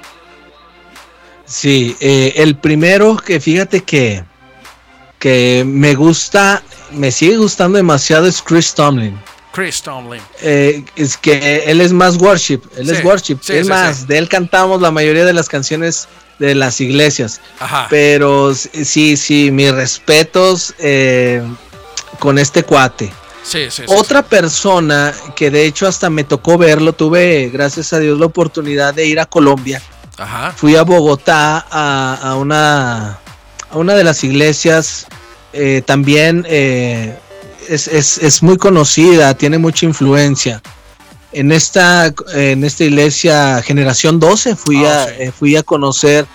Sí, eh, el primero que fíjate que, que me gusta, me sigue gustando demasiado es Chris Tomlin. Chris Tomlin. Eh, es que él es más worship, él Sí, es worship. sí, es sí, más, de él cantamos la mayoría de las canciones de las iglesias. Ajá. Pero sí, sí, mis respetos eh, con este cuate. Sí, sí, sí, Otra persona que de hecho hasta me tocó verlo, tuve gracias a Dios la oportunidad de ir a Colombia. Ajá. Fui a Bogotá a, a una, a una de las iglesias, eh, también eh, es, es- es muy conocida, tiene mucha influencia. En esta, en esta iglesia Generación 12 fui, Ah, a, sí. eh, fui a conocer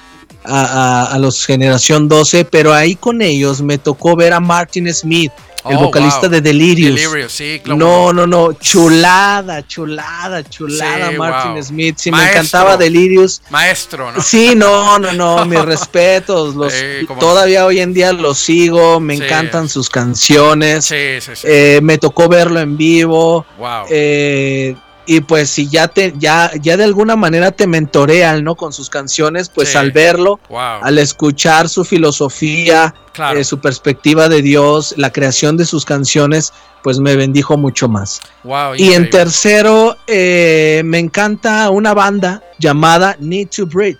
a, a- a los Generación 12, pero ahí con ellos me tocó ver a Martin Smith, el Oh, vocalista wow. de Delirious. Delirious, sí, claro. No, no, no, chulada, chulada, chulada, Sí, Martin wow. Smith. Sí, Maestro. me encantaba Delirious. Maestro, ¿no? Sí, no, no, no, mis respetos. Los, Sí, cómo no. todavía hoy en día los sigo, me encantan sus canciones. Sí, sí, sí. eh, me tocó verlo en vivo. wow. eh, y pues si ya te, ya, ya de alguna manera te mentorean, ¿no? Con sus canciones, pues Sí. al verlo, wow. al escuchar su filosofía, claro. eh, su perspectiva de Dios, la creación de sus canciones, pues me bendijo mucho más. wow, Y en tercero, eh, me encanta una banda llamada Need to Breathe.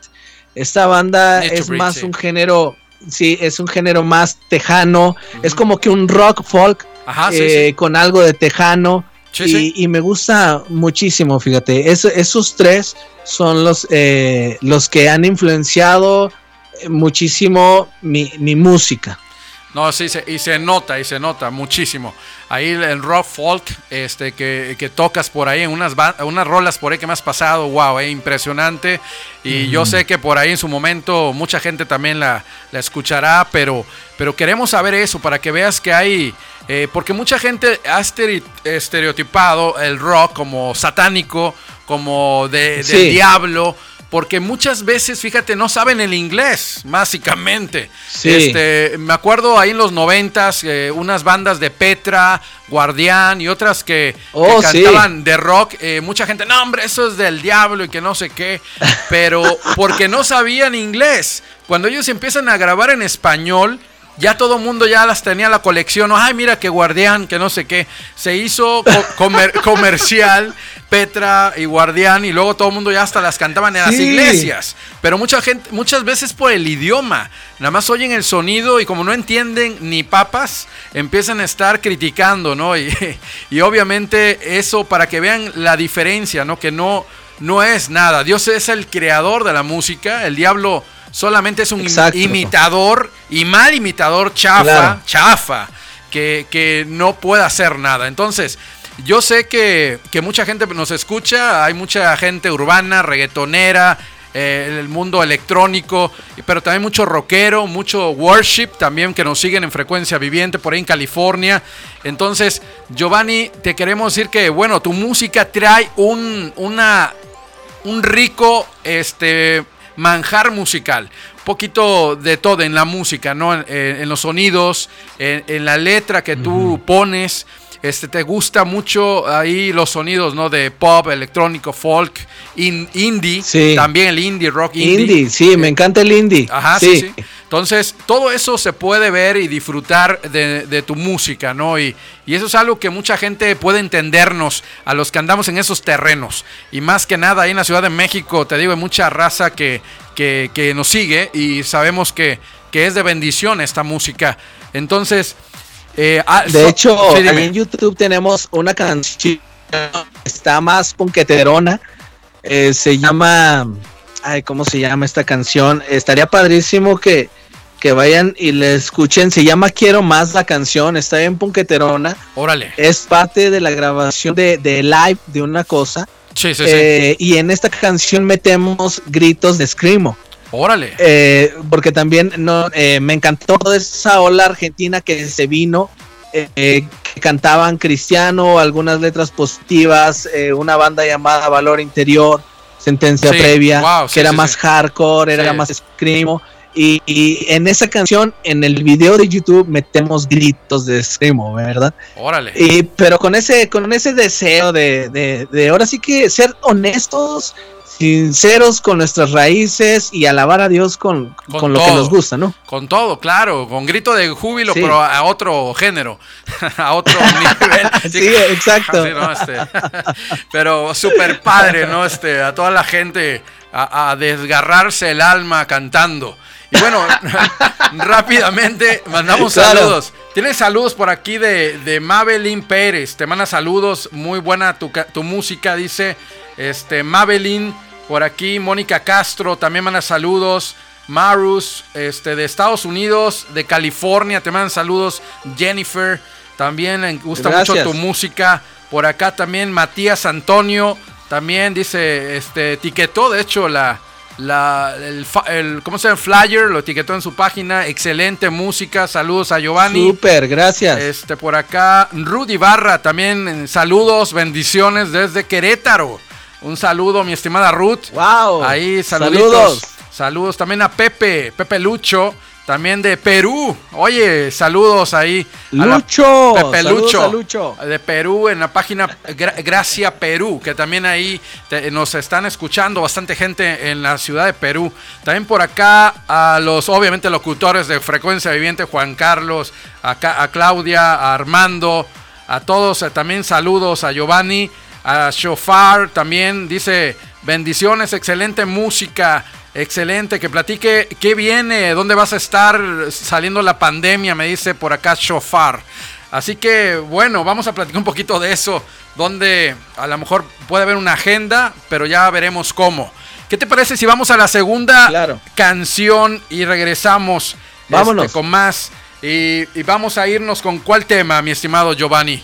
Esta banda Need es Breathe, más sí. un género, sí, es un género más tejano, es como que un rock folk Ajá, eh, sí. con algo de tejano. Sí, y, sí. y me gusta muchísimo, fíjate. Es- esos tres son los, eh, los que han influenciado eh, muchísimo mi, mi música. No, sí, se- y se nota, y se nota muchísimo. Ahí el rock folk este, que, que tocas por ahí, unas, unas rolas por ahí que me has pasado, wow, eh, impresionante. Y yo sé que por ahí en su momento mucha gente también la, la escuchará, pero, pero queremos saber eso para que veas que hay... eh, porque mucha gente ha estere- estereotipado el rock como satánico, como de, del Sí. diablo. Porque muchas veces, fíjate, no saben el inglés, básicamente. Sí. Este, me acuerdo ahí en los noventas, eh, unas bandas de Petra, Guardián y otras que, que Oh, sí. cantaban de rock. eh, mucha gente, no, hombre, eso es del diablo y que no sé qué. Pero porque no sabían inglés. Cuando ellos empiezan a grabar en español, ya todo el mundo ya las tenía la colección. Ay, mira que Guardián, que no sé qué. Se hizo co- comer- comercial Petra y Guardián y luego todo el mundo ya hasta las cantaban en las iglesias. Pero mucha gente, muchas veces por el idioma, nada más oyen el sonido y como no entienden ni papas, empiezan a estar criticando, ¿no? Y, y obviamente eso para que vean la diferencia, ¿no? Que no, no es nada. Dios es el creador de la música. El diablo solamente es un Exacto. imitador y mal imitador chafa, Claro. chafa, que, que no puede hacer nada. Entonces, yo sé que, que mucha gente nos escucha, hay mucha gente urbana, reggaetonera, eh, el mundo electrónico, pero también mucho rockero, mucho worship también que nos siguen en frecuencia viviente por ahí en California. Entonces, Giovanni, te queremos decir que, bueno, tu música trae un, una, un rico este, manjar musical. Un poquito de todo en la música, ¿no? En, los sonidos, en, en la letra que tú pones. Este, te gusta mucho ahí los sonidos, ¿no? De pop, electrónico, folk, in- indie. Sí. También el indie, rock indie. Indie, sí, me encanta el indie. Ajá, sí. sí, Entonces, todo eso se puede ver y disfrutar de, de tu música, ¿no? Y, y eso es algo que mucha gente puede entendernos a los que andamos en esos terrenos. Y más que nada, ahí en la Ciudad de México, te digo, hay mucha raza que, que, que nos sigue y sabemos que, que es de bendición esta música. Entonces, eh, ah, De so- hecho, sí, ahí en YouTube tenemos una canción está más punqueterona. eh, se llama. Ay, ¿cómo se llama esta canción? Estaría padrísimo que, que vayan y le escuchen. Se llama Quiero más la canción. Está bien punqueterona. Órale. Es parte de la grabación de, de live de una cosa. Sí, sí, sí. eh, y en esta canción metemos gritos de Screamo. Órale. Eh, porque también no, eh, me encantó toda esa ola argentina que se vino, eh, que cantaban cristiano, algunas letras positivas, eh, una banda llamada Valor Interior, Sentencia Sí, Previa, wow, sí, que era sí, más hardcore, era más screamo. Y, y en esa canción, en el video de YouTube, metemos gritos de screamo, ¿verdad? Órale. Y, pero con ese, con ese deseo de, de, de ahora sí que ser honestos, sinceros con nuestras raíces y alabar a Dios con, Con con, lo que nos gusta, ¿no? Con todo, claro, con grito de júbilo, Sí. pero a otro género, a otro nivel. Sí, exacto. Este, pero súper padre, ¿no? Este, a toda la gente a, a desgarrarse el alma cantando. Y bueno, rápidamente mandamos Claro. saludos. Tienes saludos por aquí de, de Mabelín Pérez. Te manda saludos. Muy buena tu, tu música, dice. Este, Mabelín, por aquí. Mónica Castro también manda saludos. Marus, este, de Estados Unidos, de California, te mandan saludos. Jennifer, también le gusta mucho tu música. Por acá también Matías Antonio, también dice, este, etiquetó, de hecho, la, la, el, el- ¿cómo se llama? Flyer, lo etiquetó en su página. Excelente música, saludos a Giovanni. Súper, gracias. Este, por acá, Rudy Barra, también eh, saludos, bendiciones desde Querétaro. Un saludo, mi estimada Ruth. wow. Ahí, saluditos. Saludos. también a Pepe, Pepe Lucho, también de Perú. Oye, saludos ahí. a Lucho. Pepe Lucho, a Lucho. de Perú, en la página Gra- Gracia Perú, que también ahí te- nos están escuchando bastante gente en la ciudad de Perú. También por acá a los, obviamente, locutores de Frecuencia Viviente, Juan Carlos, acá, a Claudia, a Armando, a todos, eh, también saludos a Giovanni, a Shofar, también dice bendiciones, excelente música. Excelente, que platique qué viene, dónde vas a estar saliendo la pandemia, me dice por acá Shofar. Así que bueno, vamos a platicar un poquito de eso, donde a lo mejor puede haber una agenda, pero ya veremos cómo. ¿Qué te parece si vamos a la segunda Claro. canción y regresamos este, Vámonos. con más? Y, y vamos a irnos con cuál tema, mi estimado Giovanni.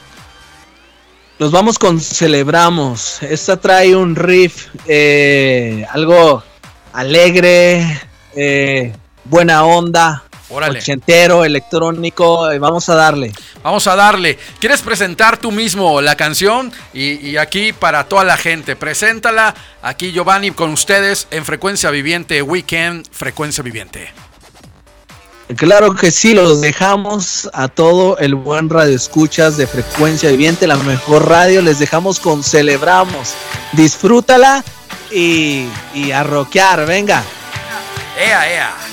Nos vamos con Celebramos. Esta trae un riff, eh, algo alegre, eh, buena onda, Órale. ochentero, electrónico. eh, vamos a darle. Vamos a darle. ¿Quieres presentar tú mismo la canción? Y, y aquí para toda la gente, preséntala. Aquí Giovanni con ustedes en Frecuencia Viviente Weekend, Frecuencia Viviente. Claro que sí, los dejamos a todo el buen radio escuchas de frecuencia viviente, la mejor radio, les dejamos con celebramos. Disfrútala y, y a venga. ¡Ea, ea!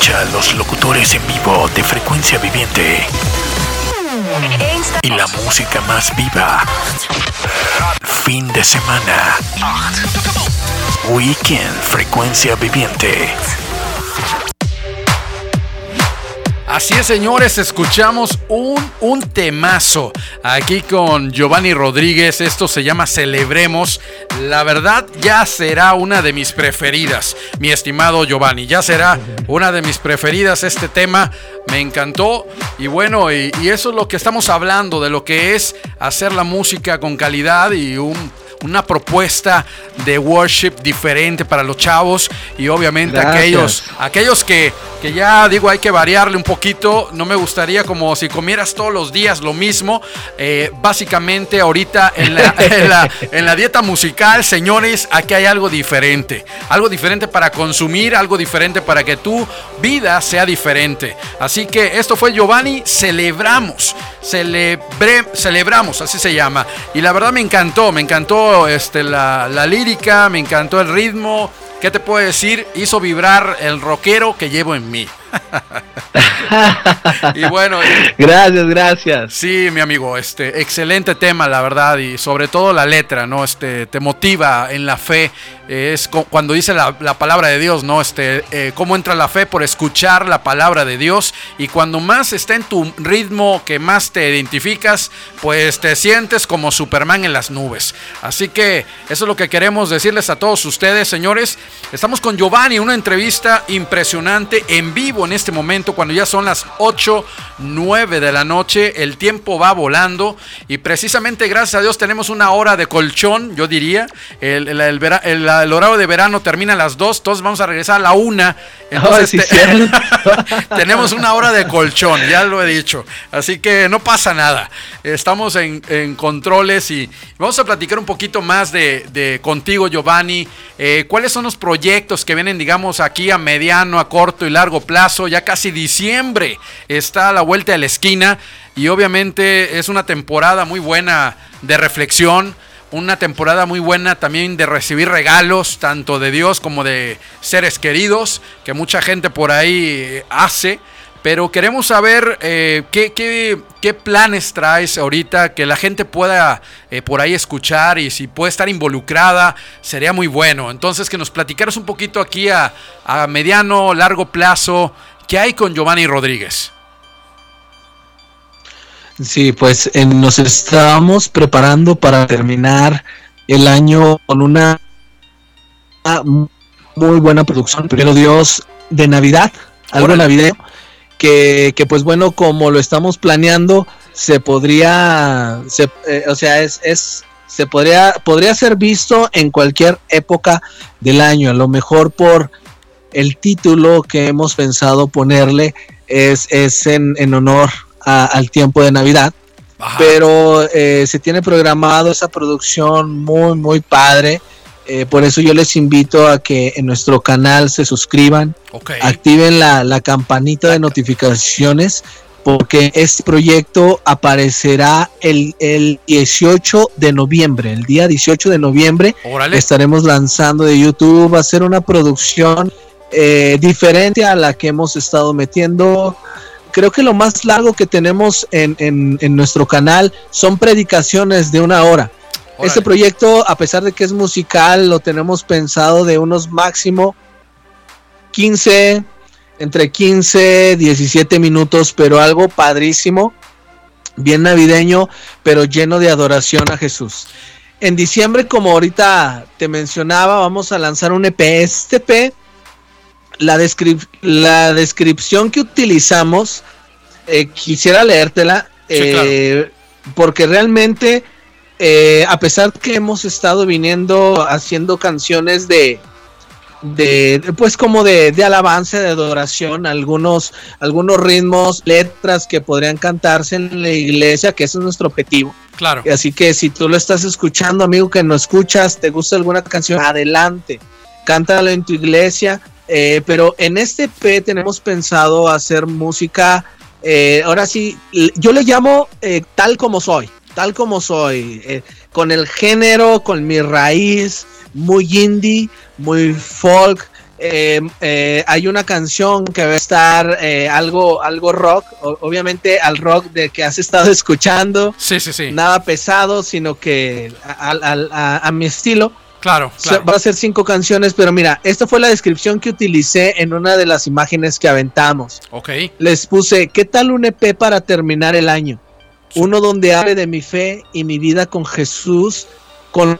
Escucha a los locutores en vivo de frecuencia viviente y la música más viva. Fin de semana. Weekend Frecuencia Viviente. Así es, señores, escuchamos un, un temazo aquí con Giovanni Rodríguez. Esto se llama Celebremos. La verdad, ya será una de mis preferidas, mi estimado Giovanni. Ya será una de mis preferidas este tema. Me encantó. Y bueno, y, y eso es lo que estamos hablando, de lo que es hacer la música con calidad y un una propuesta de worship diferente para los chavos y obviamente Gracias. aquellos, aquellos que, que ya digo hay que variarle un poquito. No me gustaría como si comieras todos los días lo mismo. Eh, básicamente ahorita en la, en, la, en la dieta musical, señores, aquí hay algo diferente. Algo diferente para consumir, algo diferente para que tu vida sea diferente. Así que esto fue Giovanni, celebramos, celebre, celebramos, así se llama. Y la verdad me encantó, me encantó este, la, la lírica, me encantó el ritmo. ¿Qué te puedo decir? Hizo vibrar el rockero que llevo en mí. Y bueno, Gracias, gracias. Sí, mi amigo, este excelente tema, la verdad, y sobre todo la letra, ¿no? Este te motiva en la fe. eh, es cu- cuando dice la, la palabra de Dios, ¿no? Este, eh, cómo entra la fe por escuchar la palabra de Dios. Y cuando más está en tu ritmo que más te identificas, pues te sientes como Superman en las nubes. Así que eso es lo que queremos decirles a todos ustedes, señores. Estamos con Giovanni, una entrevista impresionante en vivo en este momento, cuando ya son las 8, 9 de la noche. El tiempo va volando y precisamente gracias a Dios tenemos una hora de colchón, yo diría. El, el- horario de verano termina a las 2, entonces vamos a regresar a la 1. Entonces, Ay, sí, te- tenemos una hora de colchón, ya lo he dicho. Así que no pasa nada. Estamos en, en controles y vamos a platicar un poquito más de, de contigo, Giovanni. Eh, ¿Cuáles son los proyectos que vienen, digamos, aquí a mediano, a corto y largo plazo? Ya casi diciembre está a la vuelta de la esquina y obviamente es una temporada muy buena de reflexión una temporada muy buena también de recibir regalos, tanto de Dios como de seres queridos, que mucha gente por ahí eh, hace. Pero queremos saber eh, qué, qué- planes traes ahorita, que la gente pueda eh, por ahí escuchar y si puede estar involucrada, sería muy bueno. Entonces, que nos platicaras un poquito aquí a, a mediano, largo plazo, qué hay con Giovanni Rodríguez. Sí, pues eh, nos estábamos preparando para terminar el año con una, una muy buena producción. Primero Dios de Navidad, algo Órale. navideño, que, que pues bueno, como lo estamos planeando, se podría, se, eh, o sea, es, es, se podría, podría ser visto en cualquier época del año, a lo mejor por el título que hemos pensado ponerle es, es en, en honor a- al tiempo de Navidad, Ajá. pero eh, se tiene programado esa producción muy, muy padre. eh, por eso yo les invito a que en nuestro canal se suscriban, ok. activen la, la campanita de notificaciones, porque este proyecto aparecerá el, el 18 de noviembre, el día 18 de noviembre Órale. estaremos lanzando de YouTube. Va a ser una producción eh, diferente a la que hemos estado metiendo. Creo que lo más largo que tenemos en, en- en nuestro canal son predicaciones de una hora. Órale. Este proyecto, a pesar de que es musical, lo tenemos pensado de unos máximo 15, entre 15, 17 minutos, pero algo padrísimo, bien navideño, pero lleno de adoración a Jesús. En diciembre, como ahorita te mencionaba, vamos a lanzar un EP. Este EP, la, descrip- la descripción que utilizamos, eh, quisiera leértela, Sí, eh, porque realmente, eh, a pesar que hemos estado viniendo haciendo canciones de, de de, pues como de, de alabanza, de adoración, algunos, algunos ritmos, letras que podrían cantarse en la iglesia, que ese es nuestro objetivo. Claro. Así que si tú lo estás escuchando, amigo, que no escuchas, te gusta alguna canción, adelante, cántalo en tu iglesia. Eh, pero en este P tenemos pensado hacer música, eh, ahora sí, yo le llamo eh, tal como soy, tal como soy, con el género, con mi raíz, muy indie, muy folk, eh, hay una canción que va a estar algo, algo rock, obviamente al rock de que has estado escuchando. Sí, sí, sí. Nada pesado, sino que a, mi estilo. Claro, Va a ser cinco canciones, pero mira, esta fue la descripción que utilicé en una de las imágenes que aventamos. Ok. Les puse, ¿qué tal un EP para terminar el año? Uno donde hable de mi fe y mi vida con Jesús, con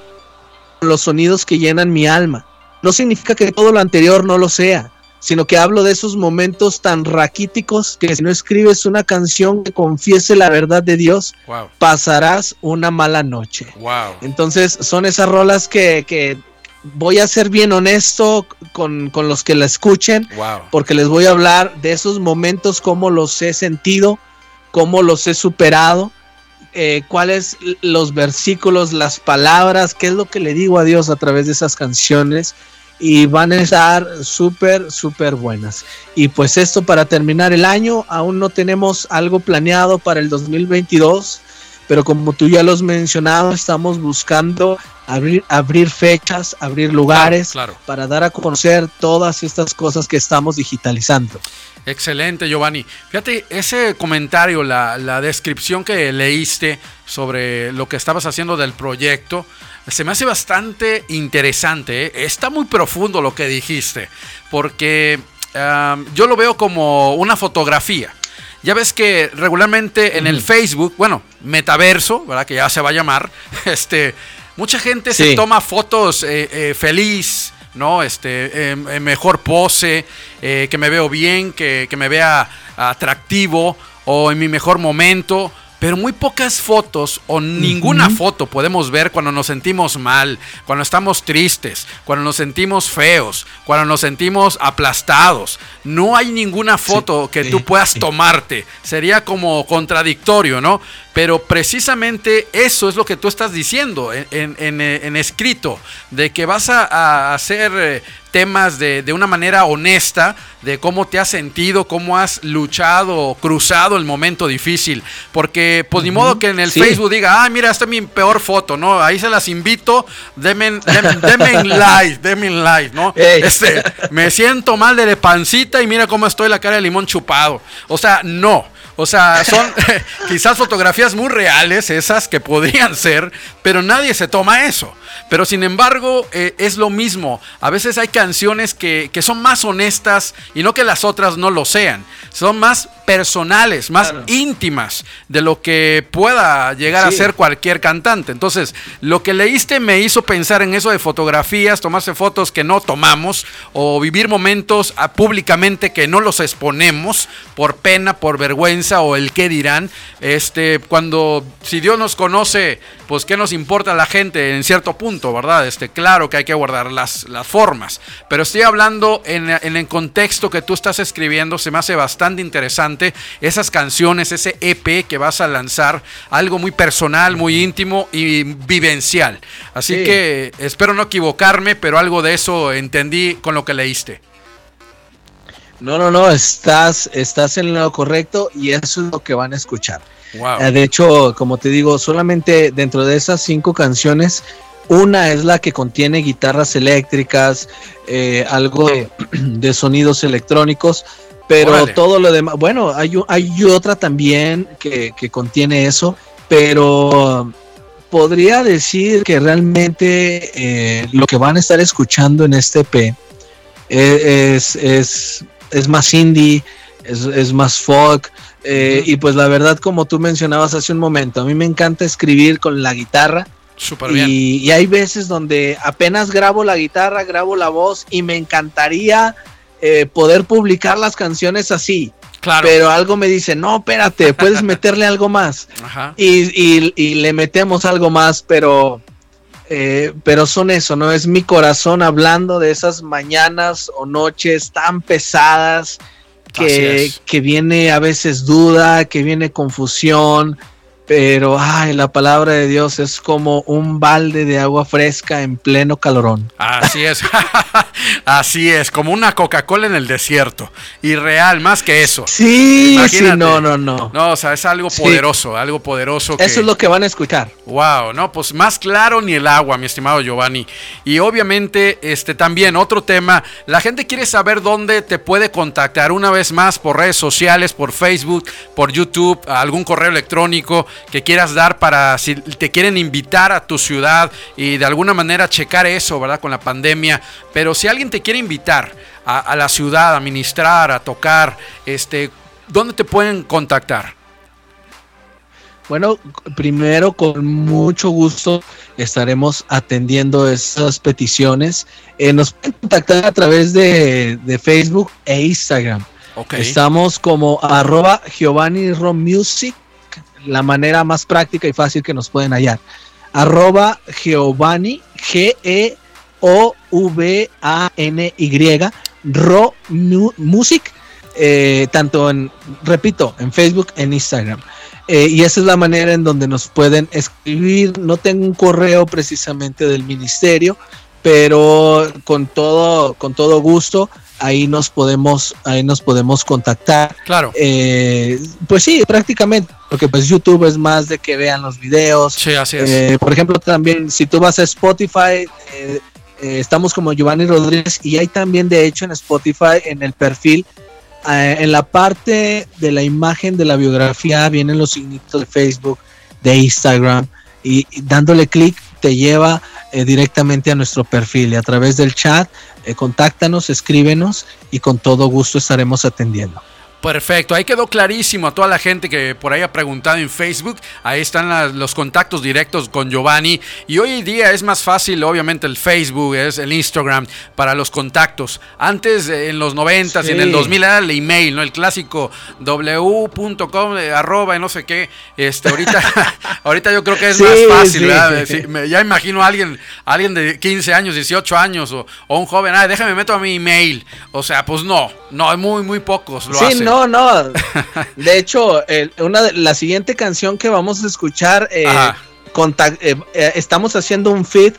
los sonidos que llenan mi alma no significa que todo lo anterior no lo sea, sino que hablo de esos momentos tan raquíticos que si no escribes una canción que confiese la verdad de Dios, pasarás una mala noche. Entonces son esas rolas que, voy a ser bien honesto con, los que la escuchen, porque les voy a hablar de esos momentos, cómo los he sentido, cómo los he superado. Eh, cuáles los versículos, las palabras, qué es lo que le digo a Dios a través de esas canciones y van a estar súper, súper buenas. Y pues esto para terminar el año, aún no tenemos algo planeado para el 2022, pero como tú ya lo has mencionado, estamos buscando abrir, abrir fechas, abrir lugares para dar a conocer todas estas cosas que estamos digitalizando. Excelente, Giovanni. Fíjate, ese comentario, la, la descripción que leíste sobre lo que estabas haciendo del proyecto, se me hace bastante interesante. ¿eh? Está muy profundo lo que dijiste, porque yo lo veo como una fotografía. Ya ves que regularmente en el Facebook, bueno, metaverso, ¿verdad? Que ya se va a llamar, este, mucha gente se toma fotos eh, eh, feliz, ¿no? Este, mejor pose, que me veo bien, que, que me vea atractivo o en mi mejor momento pero muy pocas fotos o ninguna foto podemos ver cuando nos sentimos mal, cuando estamos tristes, cuando nos sentimos feos, cuando nos sentimos aplastados. No hay ninguna foto que tú puedas tomarte. Sería como contradictorio, ¿no? Pero precisamente eso es lo que tú estás diciendo en, escrito, de que vas a, hacer eh, temas de, una manera honesta, de cómo te has sentido, cómo has luchado, cruzado el momento difícil. Porque, pues ni modo que en el Facebook diga, ah, mira, esta es mi peor foto, ¿no? Ahí se las invito, denme, en like, denme en like, ¿no? Este, me siento mal de pancita y mira cómo estoy la cara de limón chupado. O sea, no. O sea, son quizás fotografías muy reales, esas que podrían ser, pero nadie se toma eso. Pero sin embargo, eh, es lo mismo. A veces hay canciones que, son más honestas y no que las otras no lo sean. Son más personales, más íntimas de lo que pueda llegar a ser cualquier cantante. Entonces, lo que leíste me hizo pensar en eso de fotografías, tomarse fotos que no tomamos o vivir momentos ah, públicamente que no los exponemos por pena, por vergüenza o el qué dirán. Este, cuando si Dios nos conoce, pues qué nos importa la gente en cierto punto, ¿verdad? Este, claro que hay que guardar las, las formas, pero estoy hablando en, en el contexto que tú estás escribiendo, se me hace bastante interesante esas canciones, ese EP que vas a lanzar, algo muy personal, muy íntimo y vivencial. Así que espero no equivocarme, pero algo de eso entendí con lo que leíste. No, no, no, estás, estás en lo correcto y eso es lo que van a escuchar. Eh, de hecho, como te digo, solamente dentro de esas cinco canciones, una es la que contiene guitarras eléctricas, eh, algo de, sonidos electrónicos, pero todo lo demás, bueno, hay, hay otra también que, contiene eso, pero podría decir que realmente eh, lo que van a estar escuchando en este P e, es, es, es más indie, es, más folk. Eh, y pues la verdad, como tú mencionabas hace un momento, a mí me encanta escribir con la guitarra. Súper bien. y hay veces donde apenas grabo la guitarra, grabo la voz y me encantaría eh, poder publicar las canciones así. Claro. Pero algo me dice, no, espérate, puedes meterle algo más. Y, le metemos algo más, pero, eh, pero son eso, ¿no? Es mi corazón hablando de esas mañanas o noches tan pesadas que, que viene a veces duda, que viene confusión, pero ay, la palabra de Dios es como un balde de agua fresca en pleno calorón. Así es, así es, como una Coca-Cola en el desierto. Y real, más que eso. Sí, sí, no, no, no. No, o sea, es algo Sí. poderoso, algo poderoso. Que, Eso es lo que van a escuchar. Wow, no, pues más claro ni el agua, mi estimado Giovanni. Y obviamente, este también otro tema, la gente quiere saber dónde te puede contactar una vez más por redes sociales, por Facebook, por YouTube, algún correo electrónico que quieras dar para si te quieren invitar a tu ciudad y de alguna manera checar eso, ¿verdad? Con la pandemia. Pero si alguien te quiere invitar a, a la ciudad, a ministrar, a tocar, este, ¿dónde te pueden contactar? Bueno, primero con mucho gusto estaremos atendiendo esas peticiones. Eh, nos pueden contactar a través de, de Facebook e Instagram. Ok. Estamos como arroba Giovanni Rom Music, la manera más práctica y fácil que nos pueden hallar. Arroba Giovanni, G-E-O-V-A-N-Y, Ro Mu- Music, eh, tanto en, repito, en Facebook, en Instagram. Eh, y esa es la manera en donde nos pueden escribir. No tengo un correo precisamente del ministerio, pero con todo, con todo gusto ahí nos podemos, ahí nos podemos contactar. Claro. Eh, pues sí, prácticamente, porque pues YouTube es más de que vean los videos. Sí, así es. Eh, por ejemplo, también si tú vas a Spotify, eh, eh, estamos como Giovanni Rodríguez y hay también de hecho en Spotify en el perfil, eh, en la parte de la imagen de la biografía vienen los signitos de Facebook, de Instagram y, y dándole clic te lleva eh, directamente a nuestro perfil y a través del chat eh, contáctanos, escríbenos y con todo gusto estaremos atendiendo. Perfecto, ahí quedó clarísimo a toda la gente que por ahí ha preguntado en Facebook. Ahí están las- los contactos directos con Giovanni. Y hoy en día es más fácil, obviamente, el Facebook, es el Instagram para los contactos. Antes, eh, en los 90 y en el Sí. 2000 era el email, ¿no? El clásico w.com, eh, arroba, y no sé qué. Este, ahorita, ahorita yo creo que es Sí, más fácil, sí. ¿verdad? Sí, me- ya imagino a alguien, a alguien de 15 años, 18 años o, o un joven, ah, déjame meto a mi email. O sea, pues no, no, muy, muy pocos lo sí, hacen. no, no. De hecho, el- una de, la siguiente canción que vamos a escuchar, eh, eh, eh, estamos haciendo un feed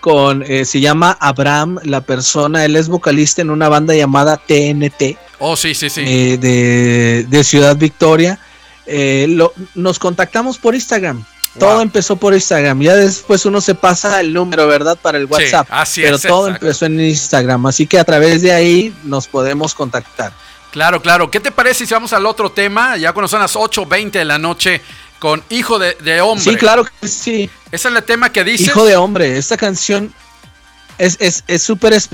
con, eh, se llama Abraham, la persona, él es vocalista en una banda llamada TNT Oh, sí, sí, sí. de, de Ciudad Victoria. Eh, lo- nos contactamos por Instagram. Todo Wow. empezó por Instagram. Ya después uno se pasa el número, ¿verdad? Para el WhatsApp. así pero es, todo exacto. empezó en Instagram. Así que a través de ahí nos podemos contactar. Claro, claro. ¿Qué te parece si vamos al otro tema? Ya cuando son las 8.20 de la noche con Hijo de, de Hombre. Sí, claro que sí. Ese es el tema que dices. Hijo de hombre, esta canción es es es súper es-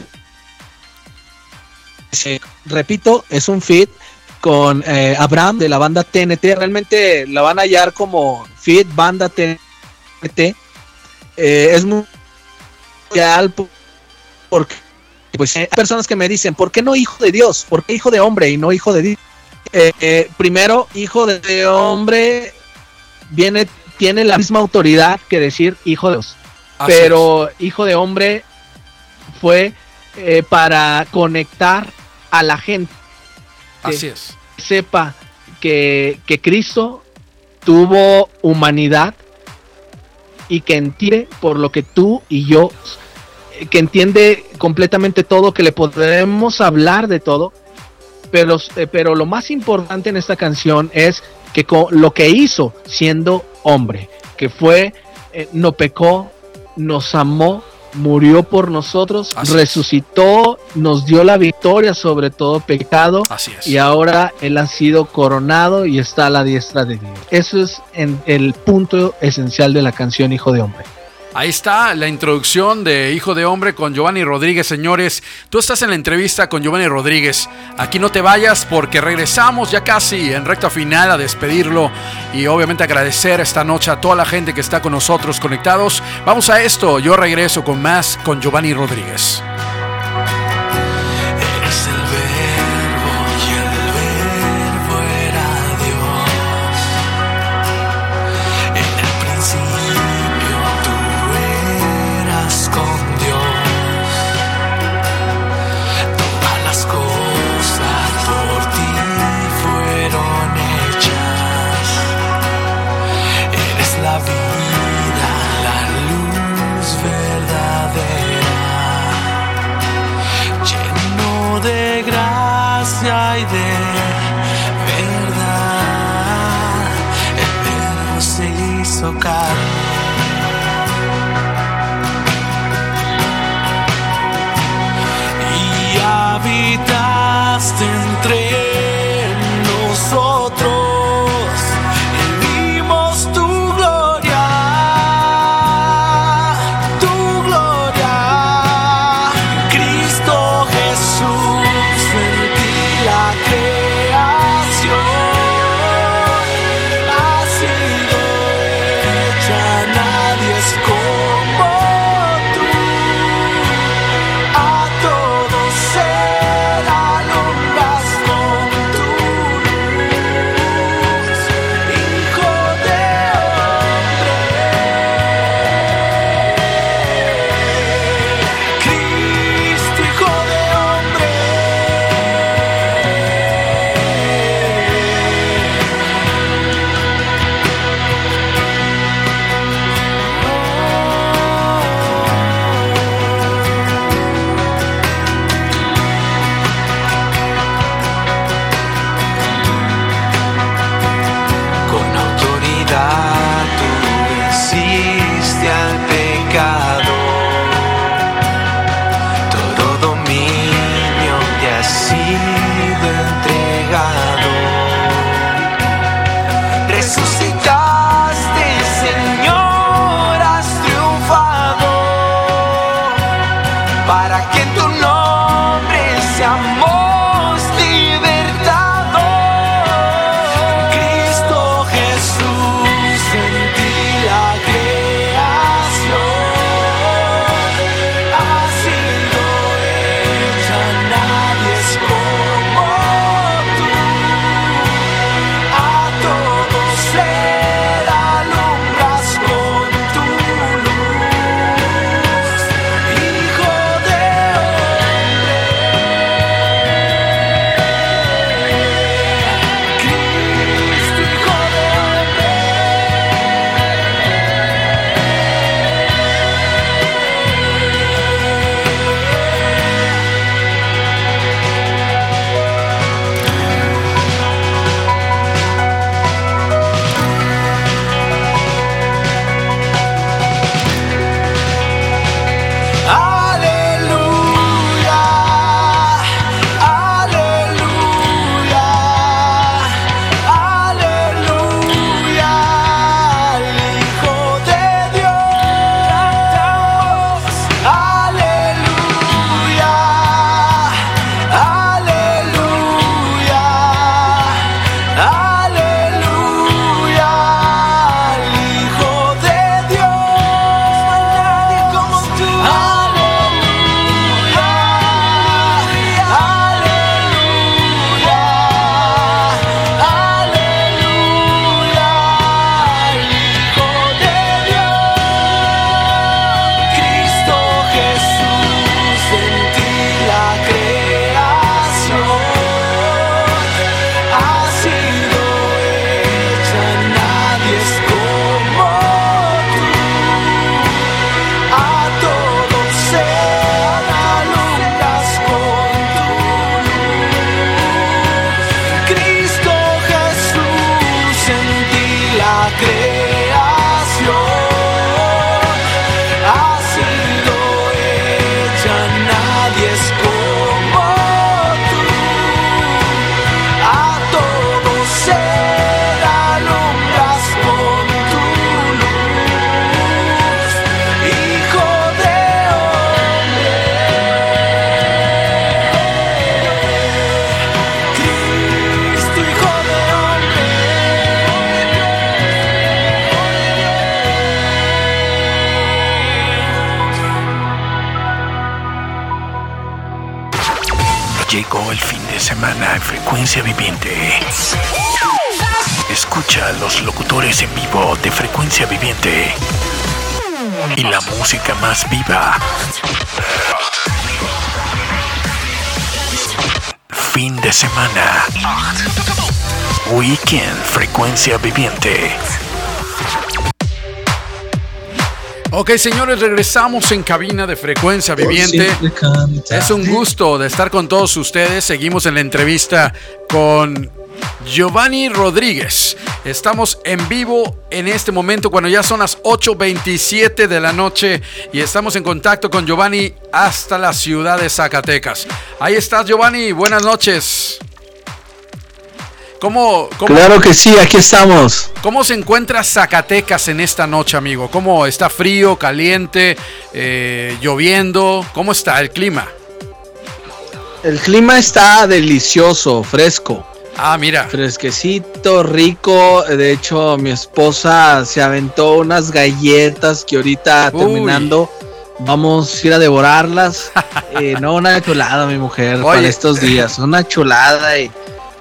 eh, repito, es un feat con eh, Abraham de la banda TNT. Realmente la van a hallar como feat banda TNT. Eh, es muy real po- porque pues hay personas que me dicen, ¿por qué no hijo de Dios? ¿Por qué hijo de hombre y no hijo de Dios? Eh, eh, primero, hijo de, hombre viene tiene la misma autoridad que decir hijo de Dios Así pero hijo de hombre fue eh, para conectar a la gente es. Así es. que sepa que, que Cristo tuvo humanidad y que entiende por lo que tú y yo eh, que entiende completamente todo que le podemos hablar de todo pero, eh, pero lo más importante en esta canción es que lo que hizo siendo hombre, que fue, eh, no pecó, nos amó, murió por nosotros, Así es. resucitó, nos dio la victoria sobre todo pecado Así es. y ahora él ha sido coronado y está a la diestra de Dios. Eso es en- el punto esencial de la canción Hijo de Hombre. Ahí está la introducción de Hijo de Hombre con Giovanni Rodríguez, señores. Tú estás en la entrevista con Giovanni Rodríguez. Aquí no te vayas porque regresamos ya casi en recta final a despedirlo y obviamente agradecer esta noche a toda la gente que está con nosotros conectados. Vamos a esto, yo regreso con más con Giovanni Rodríguez. Frecuencia viviente. Ok, señores, regresamos en cabina de frecuencia viviente. Es un gusto de estar con todos ustedes. Seguimos en la entrevista con Giovanni Rodríguez. Estamos en vivo en este momento cuando ya son las 8.27 de la noche y estamos en contacto con Giovanni hasta la ciudad de Zacatecas. Ahí estás Giovanni, buenas noches. ¿Cómo, cómo, Claro que sí, aquí estamos. ¿Cómo se encuentra Zacatecas en esta noche, amigo? ¿Cómo está frío, caliente, eh, lloviendo? ¿Cómo está el clima? El clima está delicioso, fresco. Ah, mira. Fresquecito, rico. De hecho, mi esposa se aventó unas galletas que ahorita Uy. terminando vamos a ir a devorarlas. Eh, no, una chulada, mi mujer, Oye. para estos días. Una chulada y,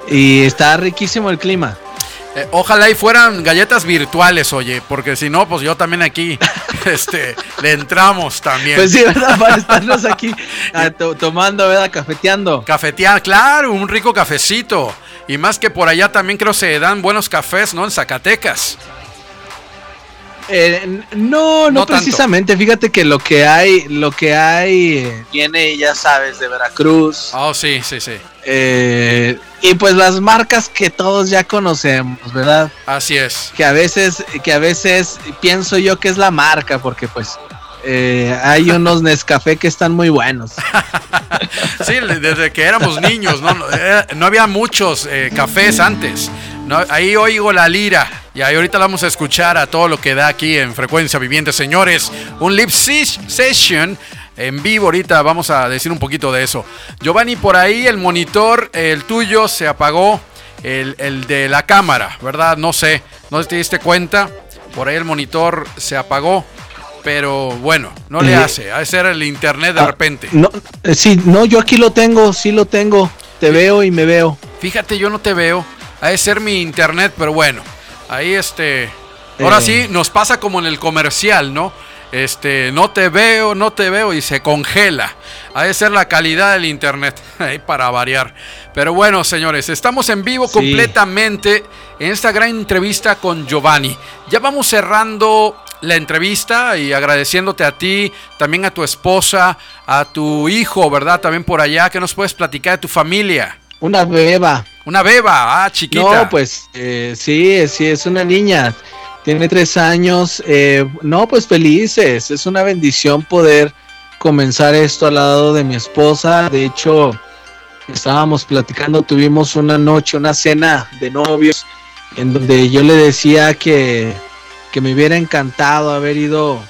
y está riquísimo el clima. Eh, ojalá y fueran galletas virtuales, oye, porque si no, pues yo también aquí, este, le entramos también. Pues sí, ¿verdad? Para estarnos aquí ah, to- tomando, ¿verdad? Cafeteando. Cafetear, claro, un rico cafecito. Y más que por allá también creo se dan buenos cafés, ¿no? En Zacatecas. Eh, no, no, tanto. precisamente. Fíjate que lo que hay, lo que hay eh, viene, ya sabes, de Veracruz. Oh, sí, sí, sí. Eh, y pues las marcas que todos ya conocemos, ¿verdad? Así es. Que a veces, que a veces pienso yo que es la marca, porque pues eh, hay unos Nescafé que están muy buenos. Sí, desde que éramos niños, no, no había muchos eh, cafés antes. Ahí oigo la lira. Y ahí ahorita vamos a escuchar a todo lo que da aquí en Frecuencia Viviente, señores. Un lip ses- session en vivo. Ahorita vamos a decir un poquito de eso. Giovanni, por ahí el monitor, el tuyo, se apagó. El, el de la cámara, ¿verdad? No sé. No te diste cuenta. Por ahí el monitor se apagó. Pero bueno, no le Eh, hace. Ha de ser el internet de ah, repente. No, eh, sí, no, yo aquí lo tengo, sí lo tengo. Te veo y me veo. Fíjate, yo no te veo. Ha de ser mi internet, pero bueno. Ahí este. Ahora Eh. sí, nos pasa como en el comercial, ¿no? Este, no te veo, no te veo y se congela. Ha de ser la calidad del internet, ahí para variar. Pero bueno, señores, estamos en vivo Sí. completamente en esta gran entrevista con Giovanni. Ya vamos cerrando la entrevista y agradeciéndote a ti, también a tu esposa, a tu hijo, ¿verdad? También por allá, que nos puedes platicar de tu familia. Una beba. Una beba, ah, chiquita. No, pues eh, sí, sí, es una niña. Tiene tres años. eh, no, pues felices. Es una bendición poder comenzar esto al lado de mi esposa. De hecho, estábamos platicando, tuvimos una noche, una cena de novios, en donde yo le decía que, que me hubiera encantado haber ido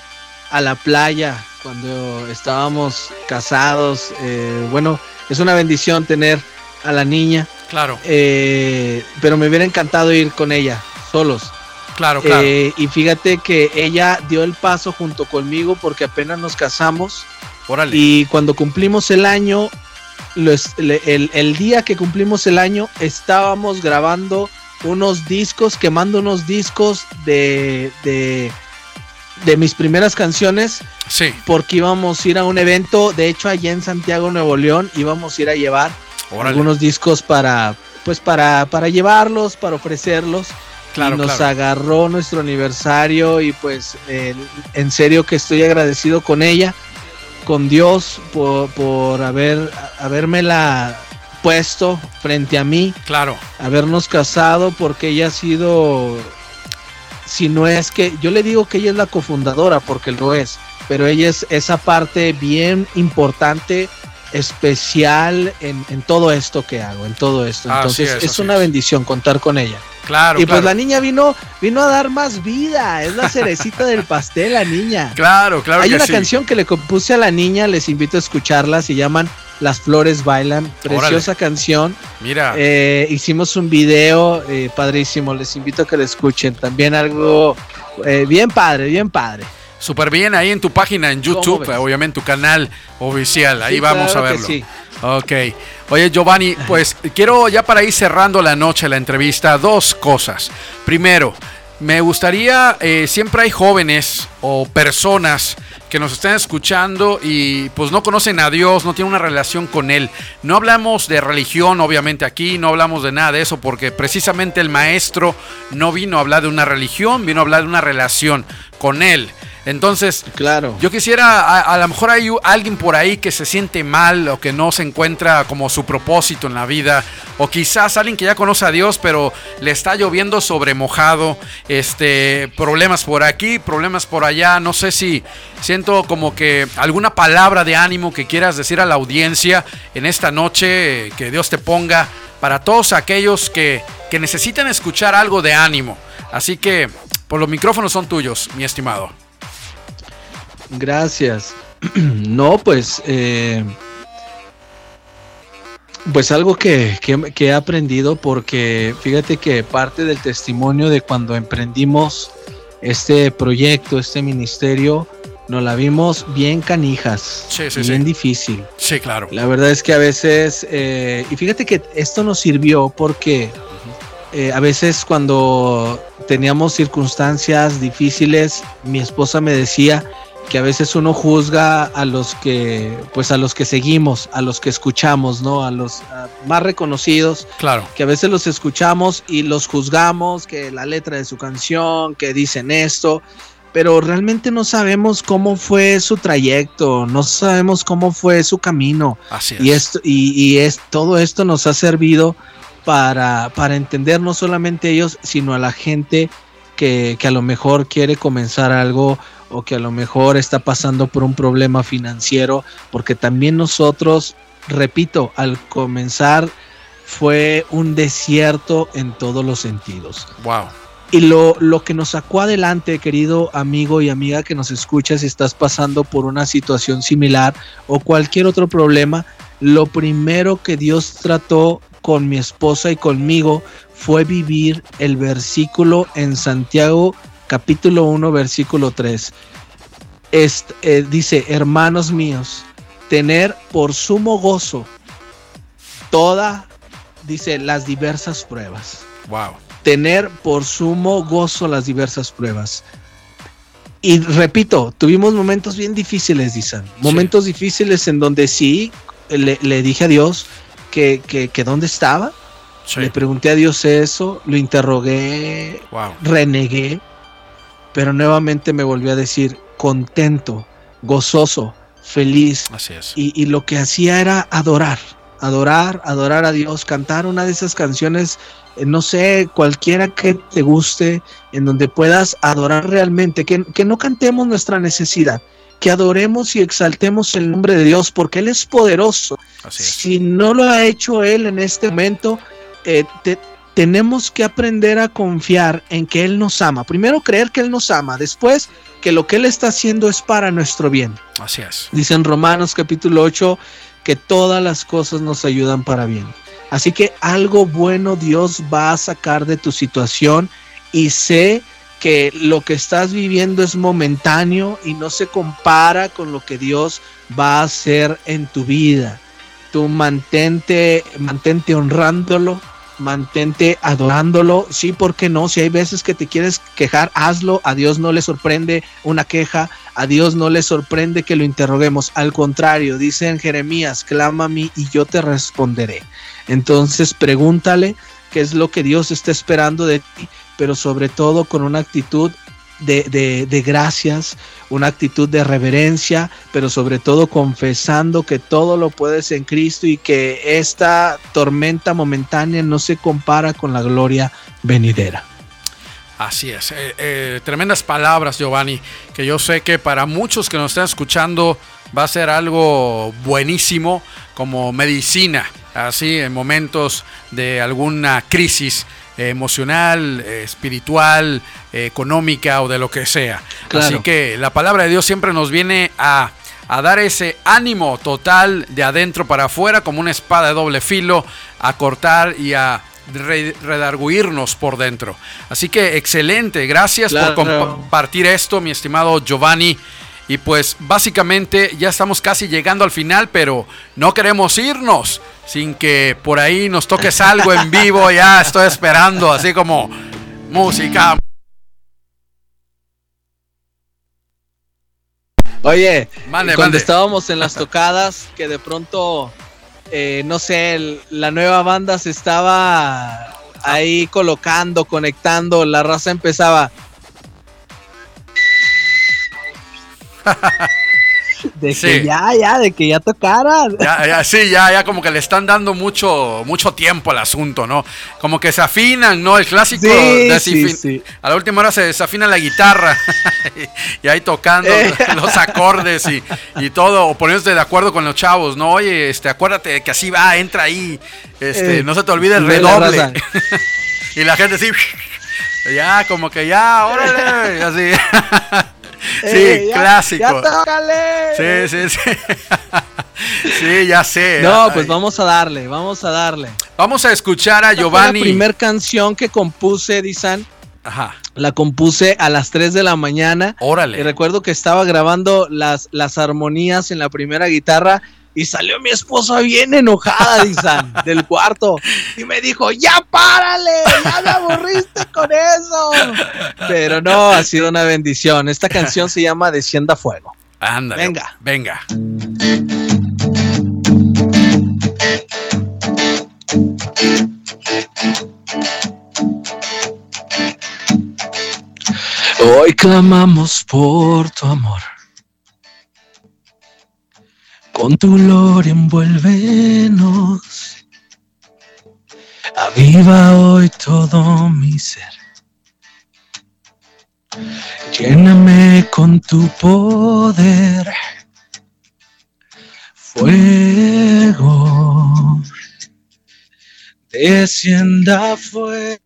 a la playa cuando estábamos casados. eh, bueno, es una bendición tener a la niña. Claro, Eh, pero me hubiera encantado ir con ella, solos. claro, claro. Eh, y fíjate que ella dio el paso junto conmigo porque apenas nos casamos Órale. y cuando cumplimos el año, el día que cumplimos el año, estábamos grabando unos discos, quemando unos discos de, de, de mis primeras canciones Sí, porque íbamos a ir a un evento, de hecho allá en Santiago, Nuevo León, íbamos a ir a llevar órale. algunos discos para pues para para llevarlos para ofrecerlos claro, y nos claro. agarró nuestro aniversario y pues eh, en serio que estoy agradecido con ella con Dios por, por haber habérmela puesto frente a mí. Claro, habernos casado porque ella ha sido si no es que yo le digo que ella es la cofundadora porque lo es pero ella es esa parte bien importante especial en, en todo esto que hago en todo esto. Entonces es, una es. bendición contar con ella. Claro, y pues la niña vino vino a dar más vida es la cerecita del pastel la niña. Claro, claro hay que una sí. canción que le compuse a la niña les invito a escucharla se llaman las flores bailan preciosa canción Mira, eh, hicimos un video eh, padrísimo, les invito a que lo escuchen. También algo eh, bien padre, bien padre. súper bien ahí en tu página en YouTube, obviamente tu canal oficial. Ahí Sí, vamos claro a verlo. sí. Ok. Oye, Giovanni, pues quiero ya para ir cerrando la noche, la entrevista, dos cosas. Primero, me gustaría, eh, siempre hay jóvenes o personas que nos están escuchando y pues no conocen a Dios, no tienen una relación con Él. No hablamos de religión, obviamente aquí, no hablamos de nada de eso, porque precisamente el maestro no vino a hablar de una religión, vino a hablar de una relación con Él. Entonces, Claro. yo quisiera, a, a lo mejor hay alguien por ahí que se siente mal o que no se encuentra como su propósito en la vida, o quizás alguien que ya conoce a Dios, pero le está lloviendo sobre mojado, este, problemas por aquí, problemas por allá, no sé si siento como que alguna palabra de ánimo que quieras decir a la audiencia en esta noche, que Dios te ponga para todos aquellos que, que necesitan escuchar algo de ánimo. Así que, por los micrófonos son tuyos, mi estimado. Gracias. No, pues, eh, pues algo que, que- que he aprendido porque fíjate que parte del testimonio de cuando emprendimos este proyecto, este ministerio, nos la vimos bien canijas, Sí, sí, bien sí. difícil. Sí, claro. La verdad es que a veces, eh, y fíjate que esto nos sirvió porque eh, a veces cuando teníamos circunstancias difíciles, mi esposa me decía que a veces uno juzga a los que, pues a los que seguimos, a los que escuchamos, ¿no? A los más reconocidos, Claro. que a veces los escuchamos y los juzgamos, que la letra de su canción, que dicen esto, pero realmente no sabemos cómo fue su trayecto, no sabemos cómo fue su camino. Así es. Y esto, y, y es, todo esto nos ha servido para, para entender no solamente ellos, sino a la gente que, que a lo mejor quiere comenzar algo o que a lo mejor está pasando por un problema financiero, porque también nosotros, repito, al comenzar fue un desierto en todos los sentidos. Wow. Y lo, lo que nos sacó adelante, querido amigo y amiga que nos escuchas, si estás pasando por una situación similar o cualquier otro problema, lo primero que Dios trató con mi esposa y conmigo fue vivir el versículo en Santiago capítulo 1 versículo 3. Est- eh, dice, hermanos míos, tener por sumo gozo toda, dice, las diversas pruebas Wow. tener por sumo gozo las diversas pruebas. Y repito, tuvimos momentos bien difíciles, dicen. Momentos difíciles en donde sí le, le dije a Dios que, que, que dónde estaba. Sí. Le pregunté a Dios eso, lo interrogué, Wow. renegué, pero nuevamente me volvió a decir contento, gozoso, feliz, Así es. y, y lo que hacía era adorar, adorar, adorar a Dios, cantar una de esas canciones, eh, no sé, cualquiera que te guste, en donde puedas adorar realmente, que, que no cantemos nuestra necesidad, que adoremos y exaltemos el nombre de Dios, porque Él es poderoso. Así es. Si no lo ha hecho Él en este momento, eh, te- tenemos que aprender a confiar en que Él nos ama. Primero creer que Él nos ama, después que lo que Él está haciendo es para nuestro bien. Así es. Dice en Romanos capítulo 8 que todas las cosas nos ayudan para bien. Así que algo bueno Dios va a sacar de tu situación y sé que lo que estás viviendo es momentáneo y no se compara con lo que Dios va a hacer en tu vida. Tú mantente, mantente honrándolo, mantente adorándolo. Sí, ¿por qué no? Si hay veces que te quieres quejar, hazlo. A Dios no le sorprende una queja. A Dios no le sorprende que lo interroguemos. Al contrario, dice en Jeremías, clama a mí y yo te responderé. Entonces pregúntale qué es lo que Dios está esperando de ti, pero sobre todo con una actitud de, de- de gracias, una actitud de reverencia, pero sobre todo confesando que todo lo puedes en Cristo y que esta tormenta momentánea no se compara con la gloria venidera. Así es. Eh, eh, tremendas palabras, Giovanni, que yo sé que para muchos que nos están escuchando va a ser algo buenísimo como medicina, así en momentos de alguna crisis emocional, eh, espiritual, eh, económica o de lo que sea. Claro. Así que la palabra de Dios siempre nos viene a, a dar ese ánimo total de adentro para afuera, como una espada de doble filo, a cortar y a re- redarguirnos por dentro. Así que excelente, gracias por compartir esto, mi estimado Giovanni. Y pues básicamente ya estamos casi llegando al final, pero no queremos irnos sin que por ahí nos toques algo en vivo. Ya estoy esperando, así como música. Oye, Mande, cuando mande. estábamos en las tocadas, que de pronto, eh, no sé, el- la nueva banda se estaba ahí colocando, conectando, la raza empezaba. de Sí. que ya, ya, de que ya tocara. Ya, ya, sí, ya, ya como que le están dando mucho, mucho tiempo al asunto, ¿no? Como que se afinan, ¿no? El clásico Sí, sí, sí. A la última hora se desafina la guitarra y ahí tocando Eh. los acordes y, y todo, o poniéndose de acuerdo con los chavos, ¿no? Oye, este, acuérdate que así va, entra ahí, este, Eh, no se te olvide el redoble. y la gente así, ya, como que ya, órale, así. Sí, Eh, ya- clásico. Ya tócale. Sí, sí, sí. sí, ya sé. No, Ay. pues vamos a darle, vamos a darle. Vamos a escuchar a Giovanni. La primera canción que compuse, Dizan, Ajá. la compuse a las 3 de la mañana. Y Órale. recuerdo que estaba grabando las, las armonías en la primera guitarra y salió mi esposa bien enojada, Dizan, del cuarto. Y me dijo, ya párale, ya me aburriste con eso. Pero no, ha sido una bendición. Esta canción se llama Descienda Fuego. Ándale. Venga. Venga. Hoy clamamos por tu amor. Con tu gloria envuélvenos. Aviva hoy todo mi ser. Lléname con tu poder. Fuego. Descienda fuego.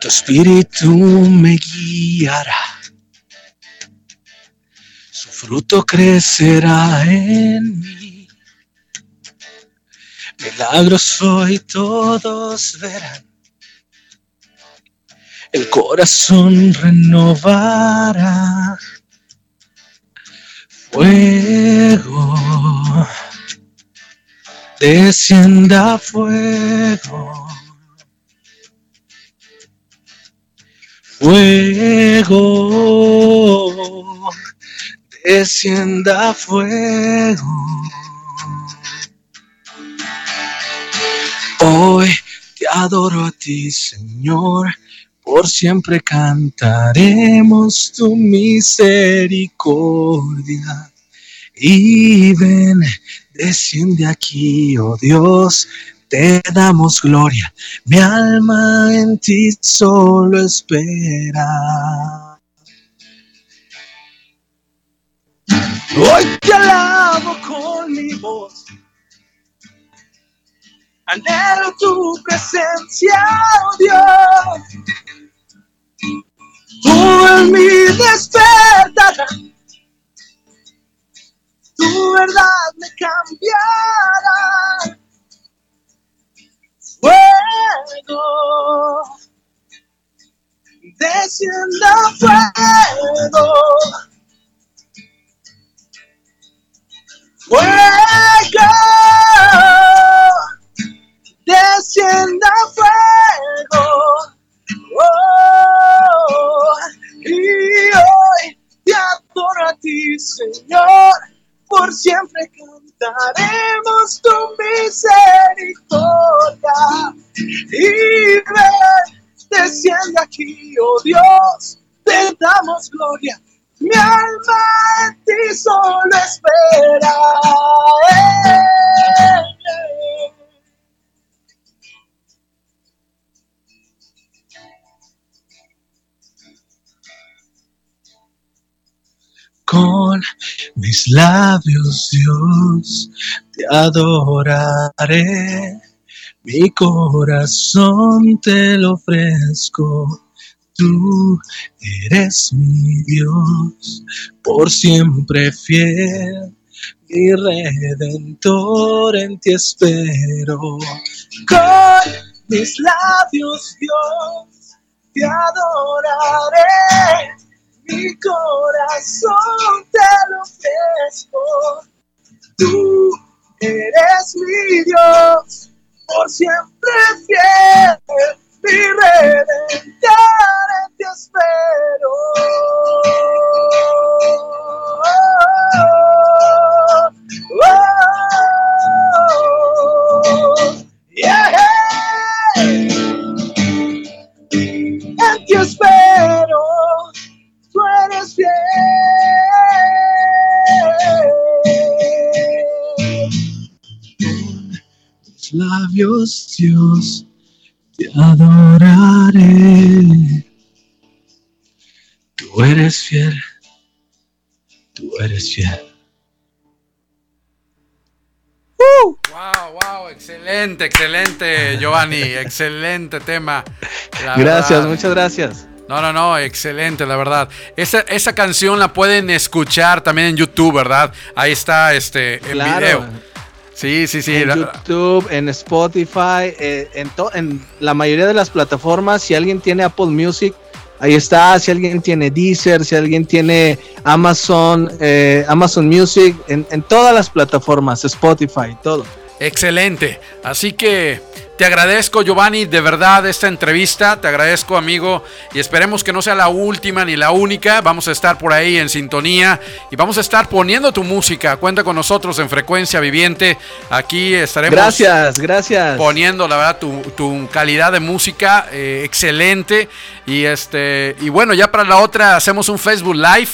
Tu espíritu me guiará. Fruto crecerá en mí. Milagros hoy todos verán. El corazón renovará. Fuego. Descienda fuego. Fuego, descienda fuego. Hoy te adoro a ti, Señor. Por siempre cantaremos tu misericordia. Y ven, desciende aquí, oh Dios, te damos gloria. Mi alma en ti solo espera. Hoy te alabo con mi voz. Anhelo tu presencia, oh Dios. Tú en mí despertarás. Tu verdad me cambiará. Fuego. Descienda fuego. Fuego. Descienda fuego. Oh, y hoy te adoro a ti, Señor. Por siempre cantaremos tu misericordia. Y ven, desciende aquí, oh Dios, te damos gloria. Mi alma en ti solo espera. Con mis labios, Dios, te adoraré. Mi corazón te lo ofrezco. Tú eres mi Dios, por siempre fiel. Mi redentor en ti espero. Con mis labios, Dios, te adoraré. Mi corazón te lo ofrezco. Tú eres mi Dios, por siempre fiel mi redentor en ti espero. Oh, oh, yeah. En ti espero, tú eres fiel. Con tus labios, Dios te adoraré. Tú eres fiel, tú eres fiel. Wow, wow, excelente, excelente, Giovanni, excelente tema. la Gracias, verdad. muchas gracias. No, no, no, excelente, la verdad. Esa, esa canción la pueden escuchar también en YouTube, ¿verdad? Ahí está, este, en Claro. video. Sí, sí, sí. en la- YouTube, en Spotify, eh, en, to- en la mayoría de las plataformas. Si alguien tiene Apple Music, ahí está. Si alguien tiene Deezer, si alguien tiene Amazon, eh, Amazon Music, en, en todas las plataformas, Spotify, todo. Excelente. Así que te agradezco, Giovanni, de verdad esta entrevista. Te agradezco, amigo. Y esperemos que no sea la última ni la única. Vamos a estar por ahí en sintonía y vamos a estar poniendo tu música. Cuenta con nosotros en frecuencia viviente. Aquí estaremos. Gracias, gracias. poniendo la verdad tu, tu calidad de música eh, excelente y este y bueno ya para la otra hacemos un Facebook Live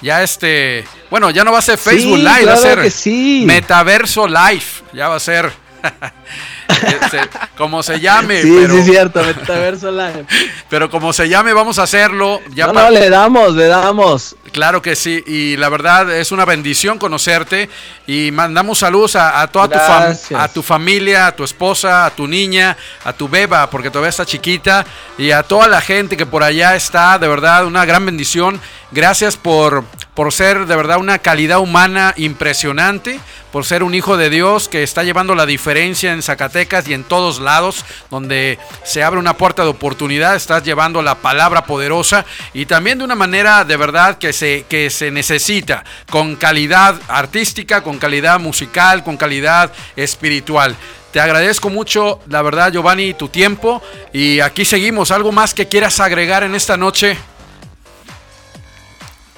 ya este bueno ya no va a ser Facebook Sí, Live va a ser que sí. Metaverso Live ya va a ser como se llame Sí, pero, sí, cierto, Metaverso Live. pero como se llame vamos a hacerlo ya no, pa- no, le damos, le damos. Claro que sí, y la verdad es una bendición conocerte y mandamos saludos a, a toda tu, fam- a tu familia, a tu esposa, a tu niña, a tu beba, porque todavía está chiquita, y a toda la gente que por allá está, de verdad, una gran bendición. Gracias por, por ser de verdad una calidad humana impresionante, por ser un hijo de Dios que está llevando la diferencia en Zacatecas y en todos lados, donde se abre una puerta de oportunidad, estás llevando la palabra poderosa y también de una manera de verdad que se, que se necesita, con calidad artística, con calidad musical, con calidad espiritual. Te agradezco mucho, la verdad, Giovanni, tu tiempo. Y aquí seguimos. ¿Algo más que quieras agregar en esta noche?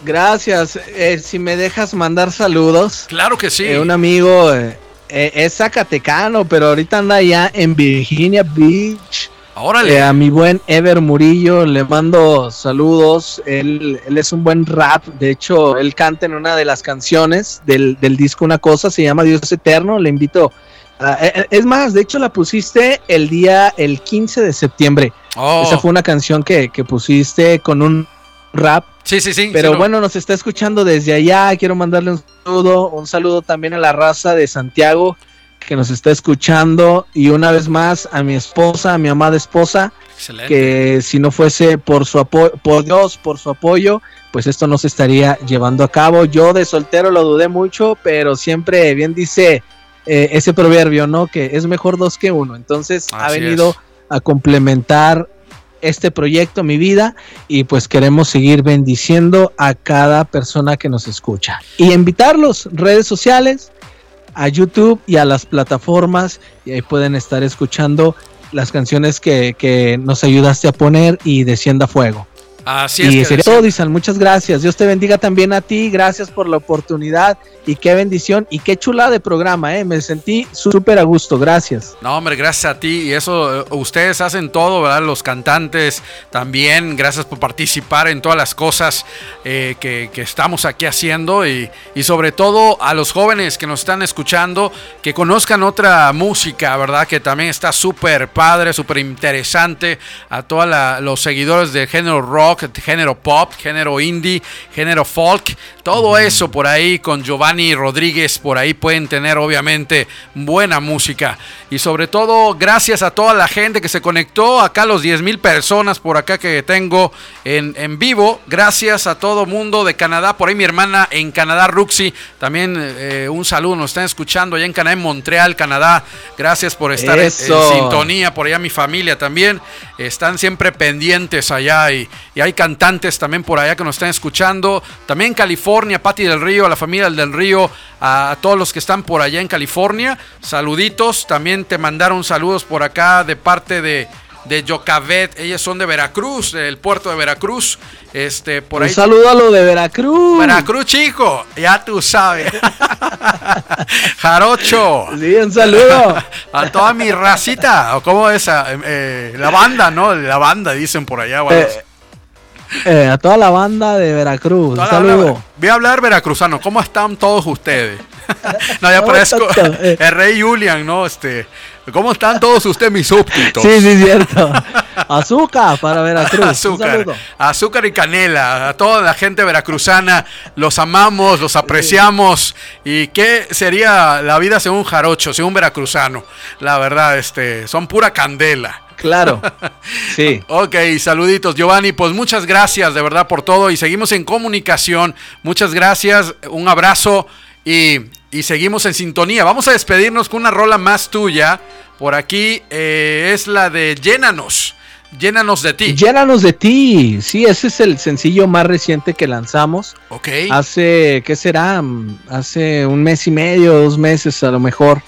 Gracias. Eh, si me dejas mandar saludos. Claro que sí. Eh, un amigo eh, eh, es zacatecano, pero ahorita anda allá en Virginia Beach. Órale. A mi buen Ever Murillo le mando saludos. Él, él es un buen rap. De hecho, él canta en una de las canciones del, del disco Una Cosa, se llama Dios Eterno. Le invito. a- es más, de hecho la pusiste el día, el 15 de septiembre. Oh, Esa fue una canción que, que pusiste con un rap. Sí, sí, sí. Pero sí, bueno, nos está escuchando desde allá. Quiero mandarle un saludo, un saludo también a la raza de Santiago que nos está escuchando y una vez más a mi esposa, a mi amada esposa, Excelente. que si no fuese por su apoyo, por Dios, por su apoyo, pues esto no se estaría llevando a cabo. Yo de soltero lo dudé mucho, pero siempre bien dice eh, ese proverbio, ¿no? Que es mejor dos que uno. Entonces ha venido es. a complementar este proyecto, mi vida, y pues queremos seguir bendiciendo a cada persona que nos escucha. Y invitarlos, redes sociales, a YouTube y a las plataformas, y ahí pueden estar escuchando las canciones que, que nos ayudaste a poner y Descienda Fuego. Así es. y que sería todo, Disan, muchas gracias. Dios te bendiga también a ti, gracias por la oportunidad y qué bendición y qué chula de programa, ¿eh? me sentí súper a gusto, gracias. No, hombre, gracias a ti. Y eso, eh, ustedes hacen todo, ¿verdad? Los cantantes también. Gracias por participar en todas las cosas eh, que, que estamos aquí haciendo. Y, y sobre todo a los jóvenes que nos están escuchando, que conozcan otra música, ¿verdad? Que también está súper padre, súper interesante. A todos los seguidores del género rock, género pop, género indie, género folk. Todo eso por ahí con Giovanni Rodríguez, por ahí pueden tener obviamente buena música. Y sobre todo, gracias a toda la gente que se conectó, acá los 10 mil personas por acá que tengo en, en vivo. Gracias a todo mundo de Canadá, por ahí mi hermana en Canadá, Ruxi, también eh, un saludo, nos están escuchando allá en Canadá, en Montreal, Canadá. Gracias por estar en, sintonía, por allá mi familia también. Están siempre pendientes allá y, y hay cantantes también por allá que nos están escuchando. También California, Pati del Río, a la familia del Río, a, todos los que están por allá en California. Saluditos. También te mandaron saludos por acá de parte de, de Yocavet. Ellas son de Veracruz, del puerto de Veracruz. Este, por Un ahí. saludo a lo de Veracruz. Veracruz, chico. Ya tú sabes. Jarocho. Sí, un saludo. A toda mi racita, o cómo es, Ah, eh, la banda, ¿no? La banda, dicen por allá. o algo así. Eh, eh, a toda la banda de Veracruz. Un saludo. Voy a hablar veracruzano. ¿Cómo están todos ustedes? no, ya parezco eh. el rey Julian, ¿no? Este, ¿cómo están todos ustedes mis súbditos? Sí, sí, cierto. Azúcar para Veracruz. Azúcar, azúcar y canela. A toda la gente veracruzana los amamos, los apreciamos. ¿Y qué sería la vida según un jarocho, según un veracruzano? La verdad, este, son pura candela. Claro. Sí. Ok, saluditos Giovanni, pues muchas gracias de verdad por todo y seguimos en comunicación. Muchas gracias, un abrazo y, y seguimos en sintonía. Vamos a despedirnos con una rola más tuya. Por aquí eh, es la de Llénanos, Llénanos de ti. Llénanos de ti. Sí, ese es el sencillo más reciente que lanzamos. Ok, Hace, ¿qué será? Hace un mes y medio, dos meses a lo mejor.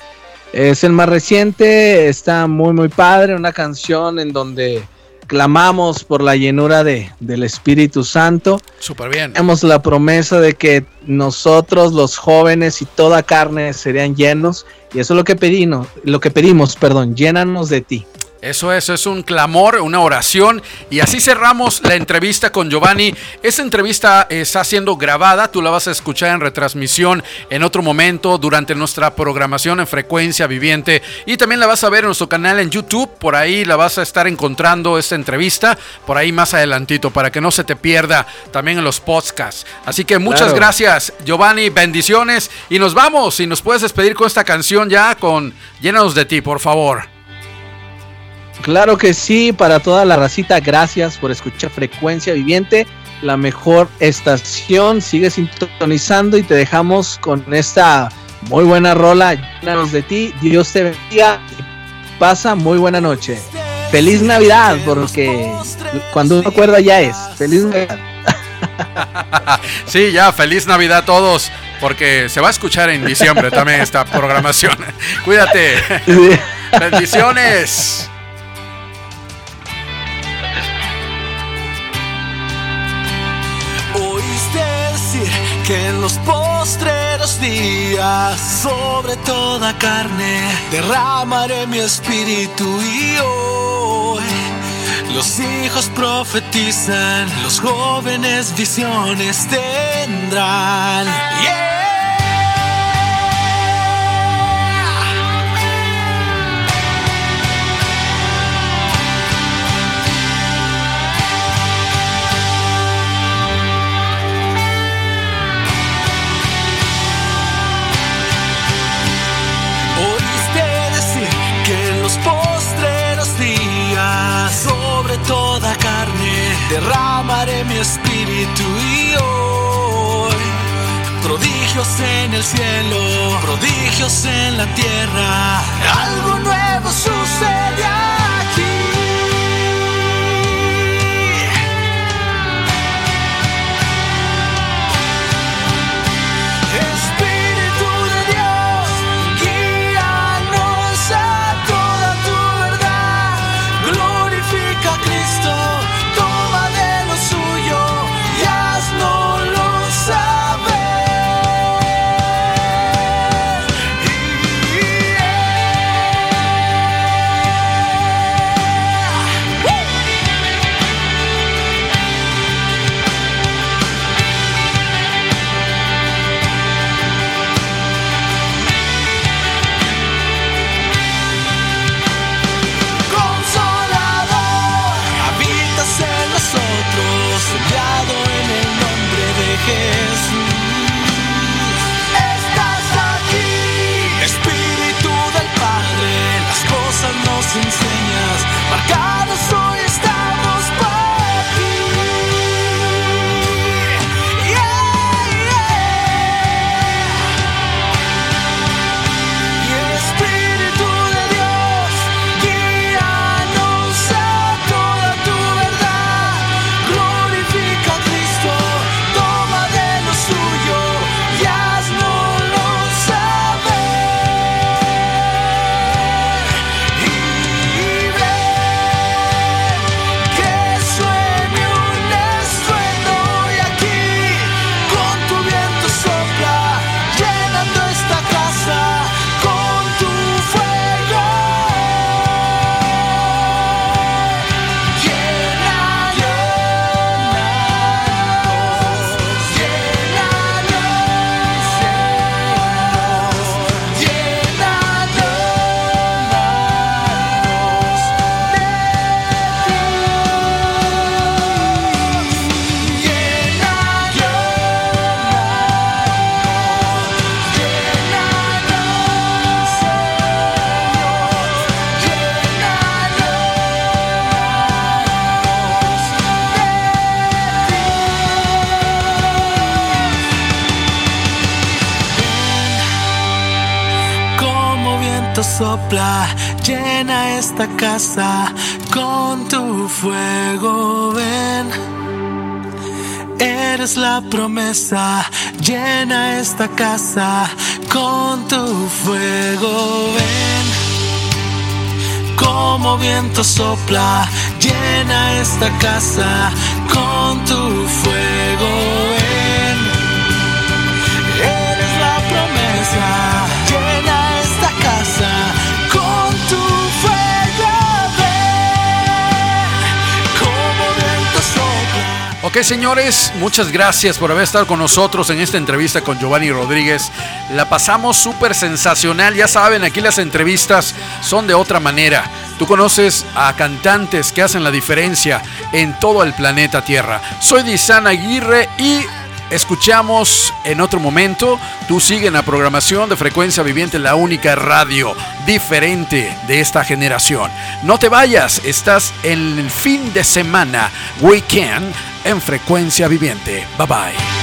Es el más reciente, está muy, muy padre. Una canción en donde clamamos por la llenura de, del Espíritu Santo. súper bien. Tenemos la promesa de que nosotros, los jóvenes y toda carne serían llenos. Y eso es lo que pedimos, lo que pedimos, perdón, llénanos de ti. Eso es, es un clamor, una oración. Y así cerramos la entrevista con Giovanni. Esta entrevista está siendo grabada, tú la vas a escuchar en retransmisión en otro momento durante nuestra programación en frecuencia viviente. Y también la vas a ver en nuestro canal en YouTube. Por ahí la vas a estar encontrando esta entrevista, por ahí más adelantito, para que no se te pierda también en los podcasts. Así que muchas Claro. gracias, Giovanni. Bendiciones. Y nos vamos. Y nos puedes despedir con esta canción ya con Llénanos de ti, por favor. Claro que sí, para toda la racita, gracias por escuchar Frecuencia Viviente, la mejor estación. Sigue sintonizando y te dejamos con esta muy buena rola. Llénanos de ti, Dios te bendiga y pasa muy buena noche. Feliz Navidad, porque cuando uno acuerda ya es. Feliz Navidad. Sí, ya, feliz Navidad a todos, porque se va a escuchar en diciembre también esta programación. Cuídate. Bendiciones. Los postreros días sobre toda carne derramaré mi espíritu y hoy los hijos profetizan, los jóvenes visiones tendrán. Mi espíritu y hoy prodigios en el cielo, prodigios en la tierra, algo nuevo sucede llena esta casa con tu fuego, ven. Eres la promesa, llena esta casa con tu fuego, ven. Como viento sopla, llena esta casa con tu fuego, Señores, muchas gracias por haber estado con nosotros en esta entrevista con Giovanni Rodríguez. La pasamos súper sensacional. Ya saben, aquí las entrevistas son de otra manera. Tú conoces a cantantes que hacen la diferencia en todo el planeta Tierra. Soy Dizan Aguirre y escuchamos en otro momento. Tú sigue en la programación de Frecuencia Viviente, la única radio diferente de esta generación. No te vayas, estás en el fin de semana, weekend, en Frecuencia Viviente. Bye bye.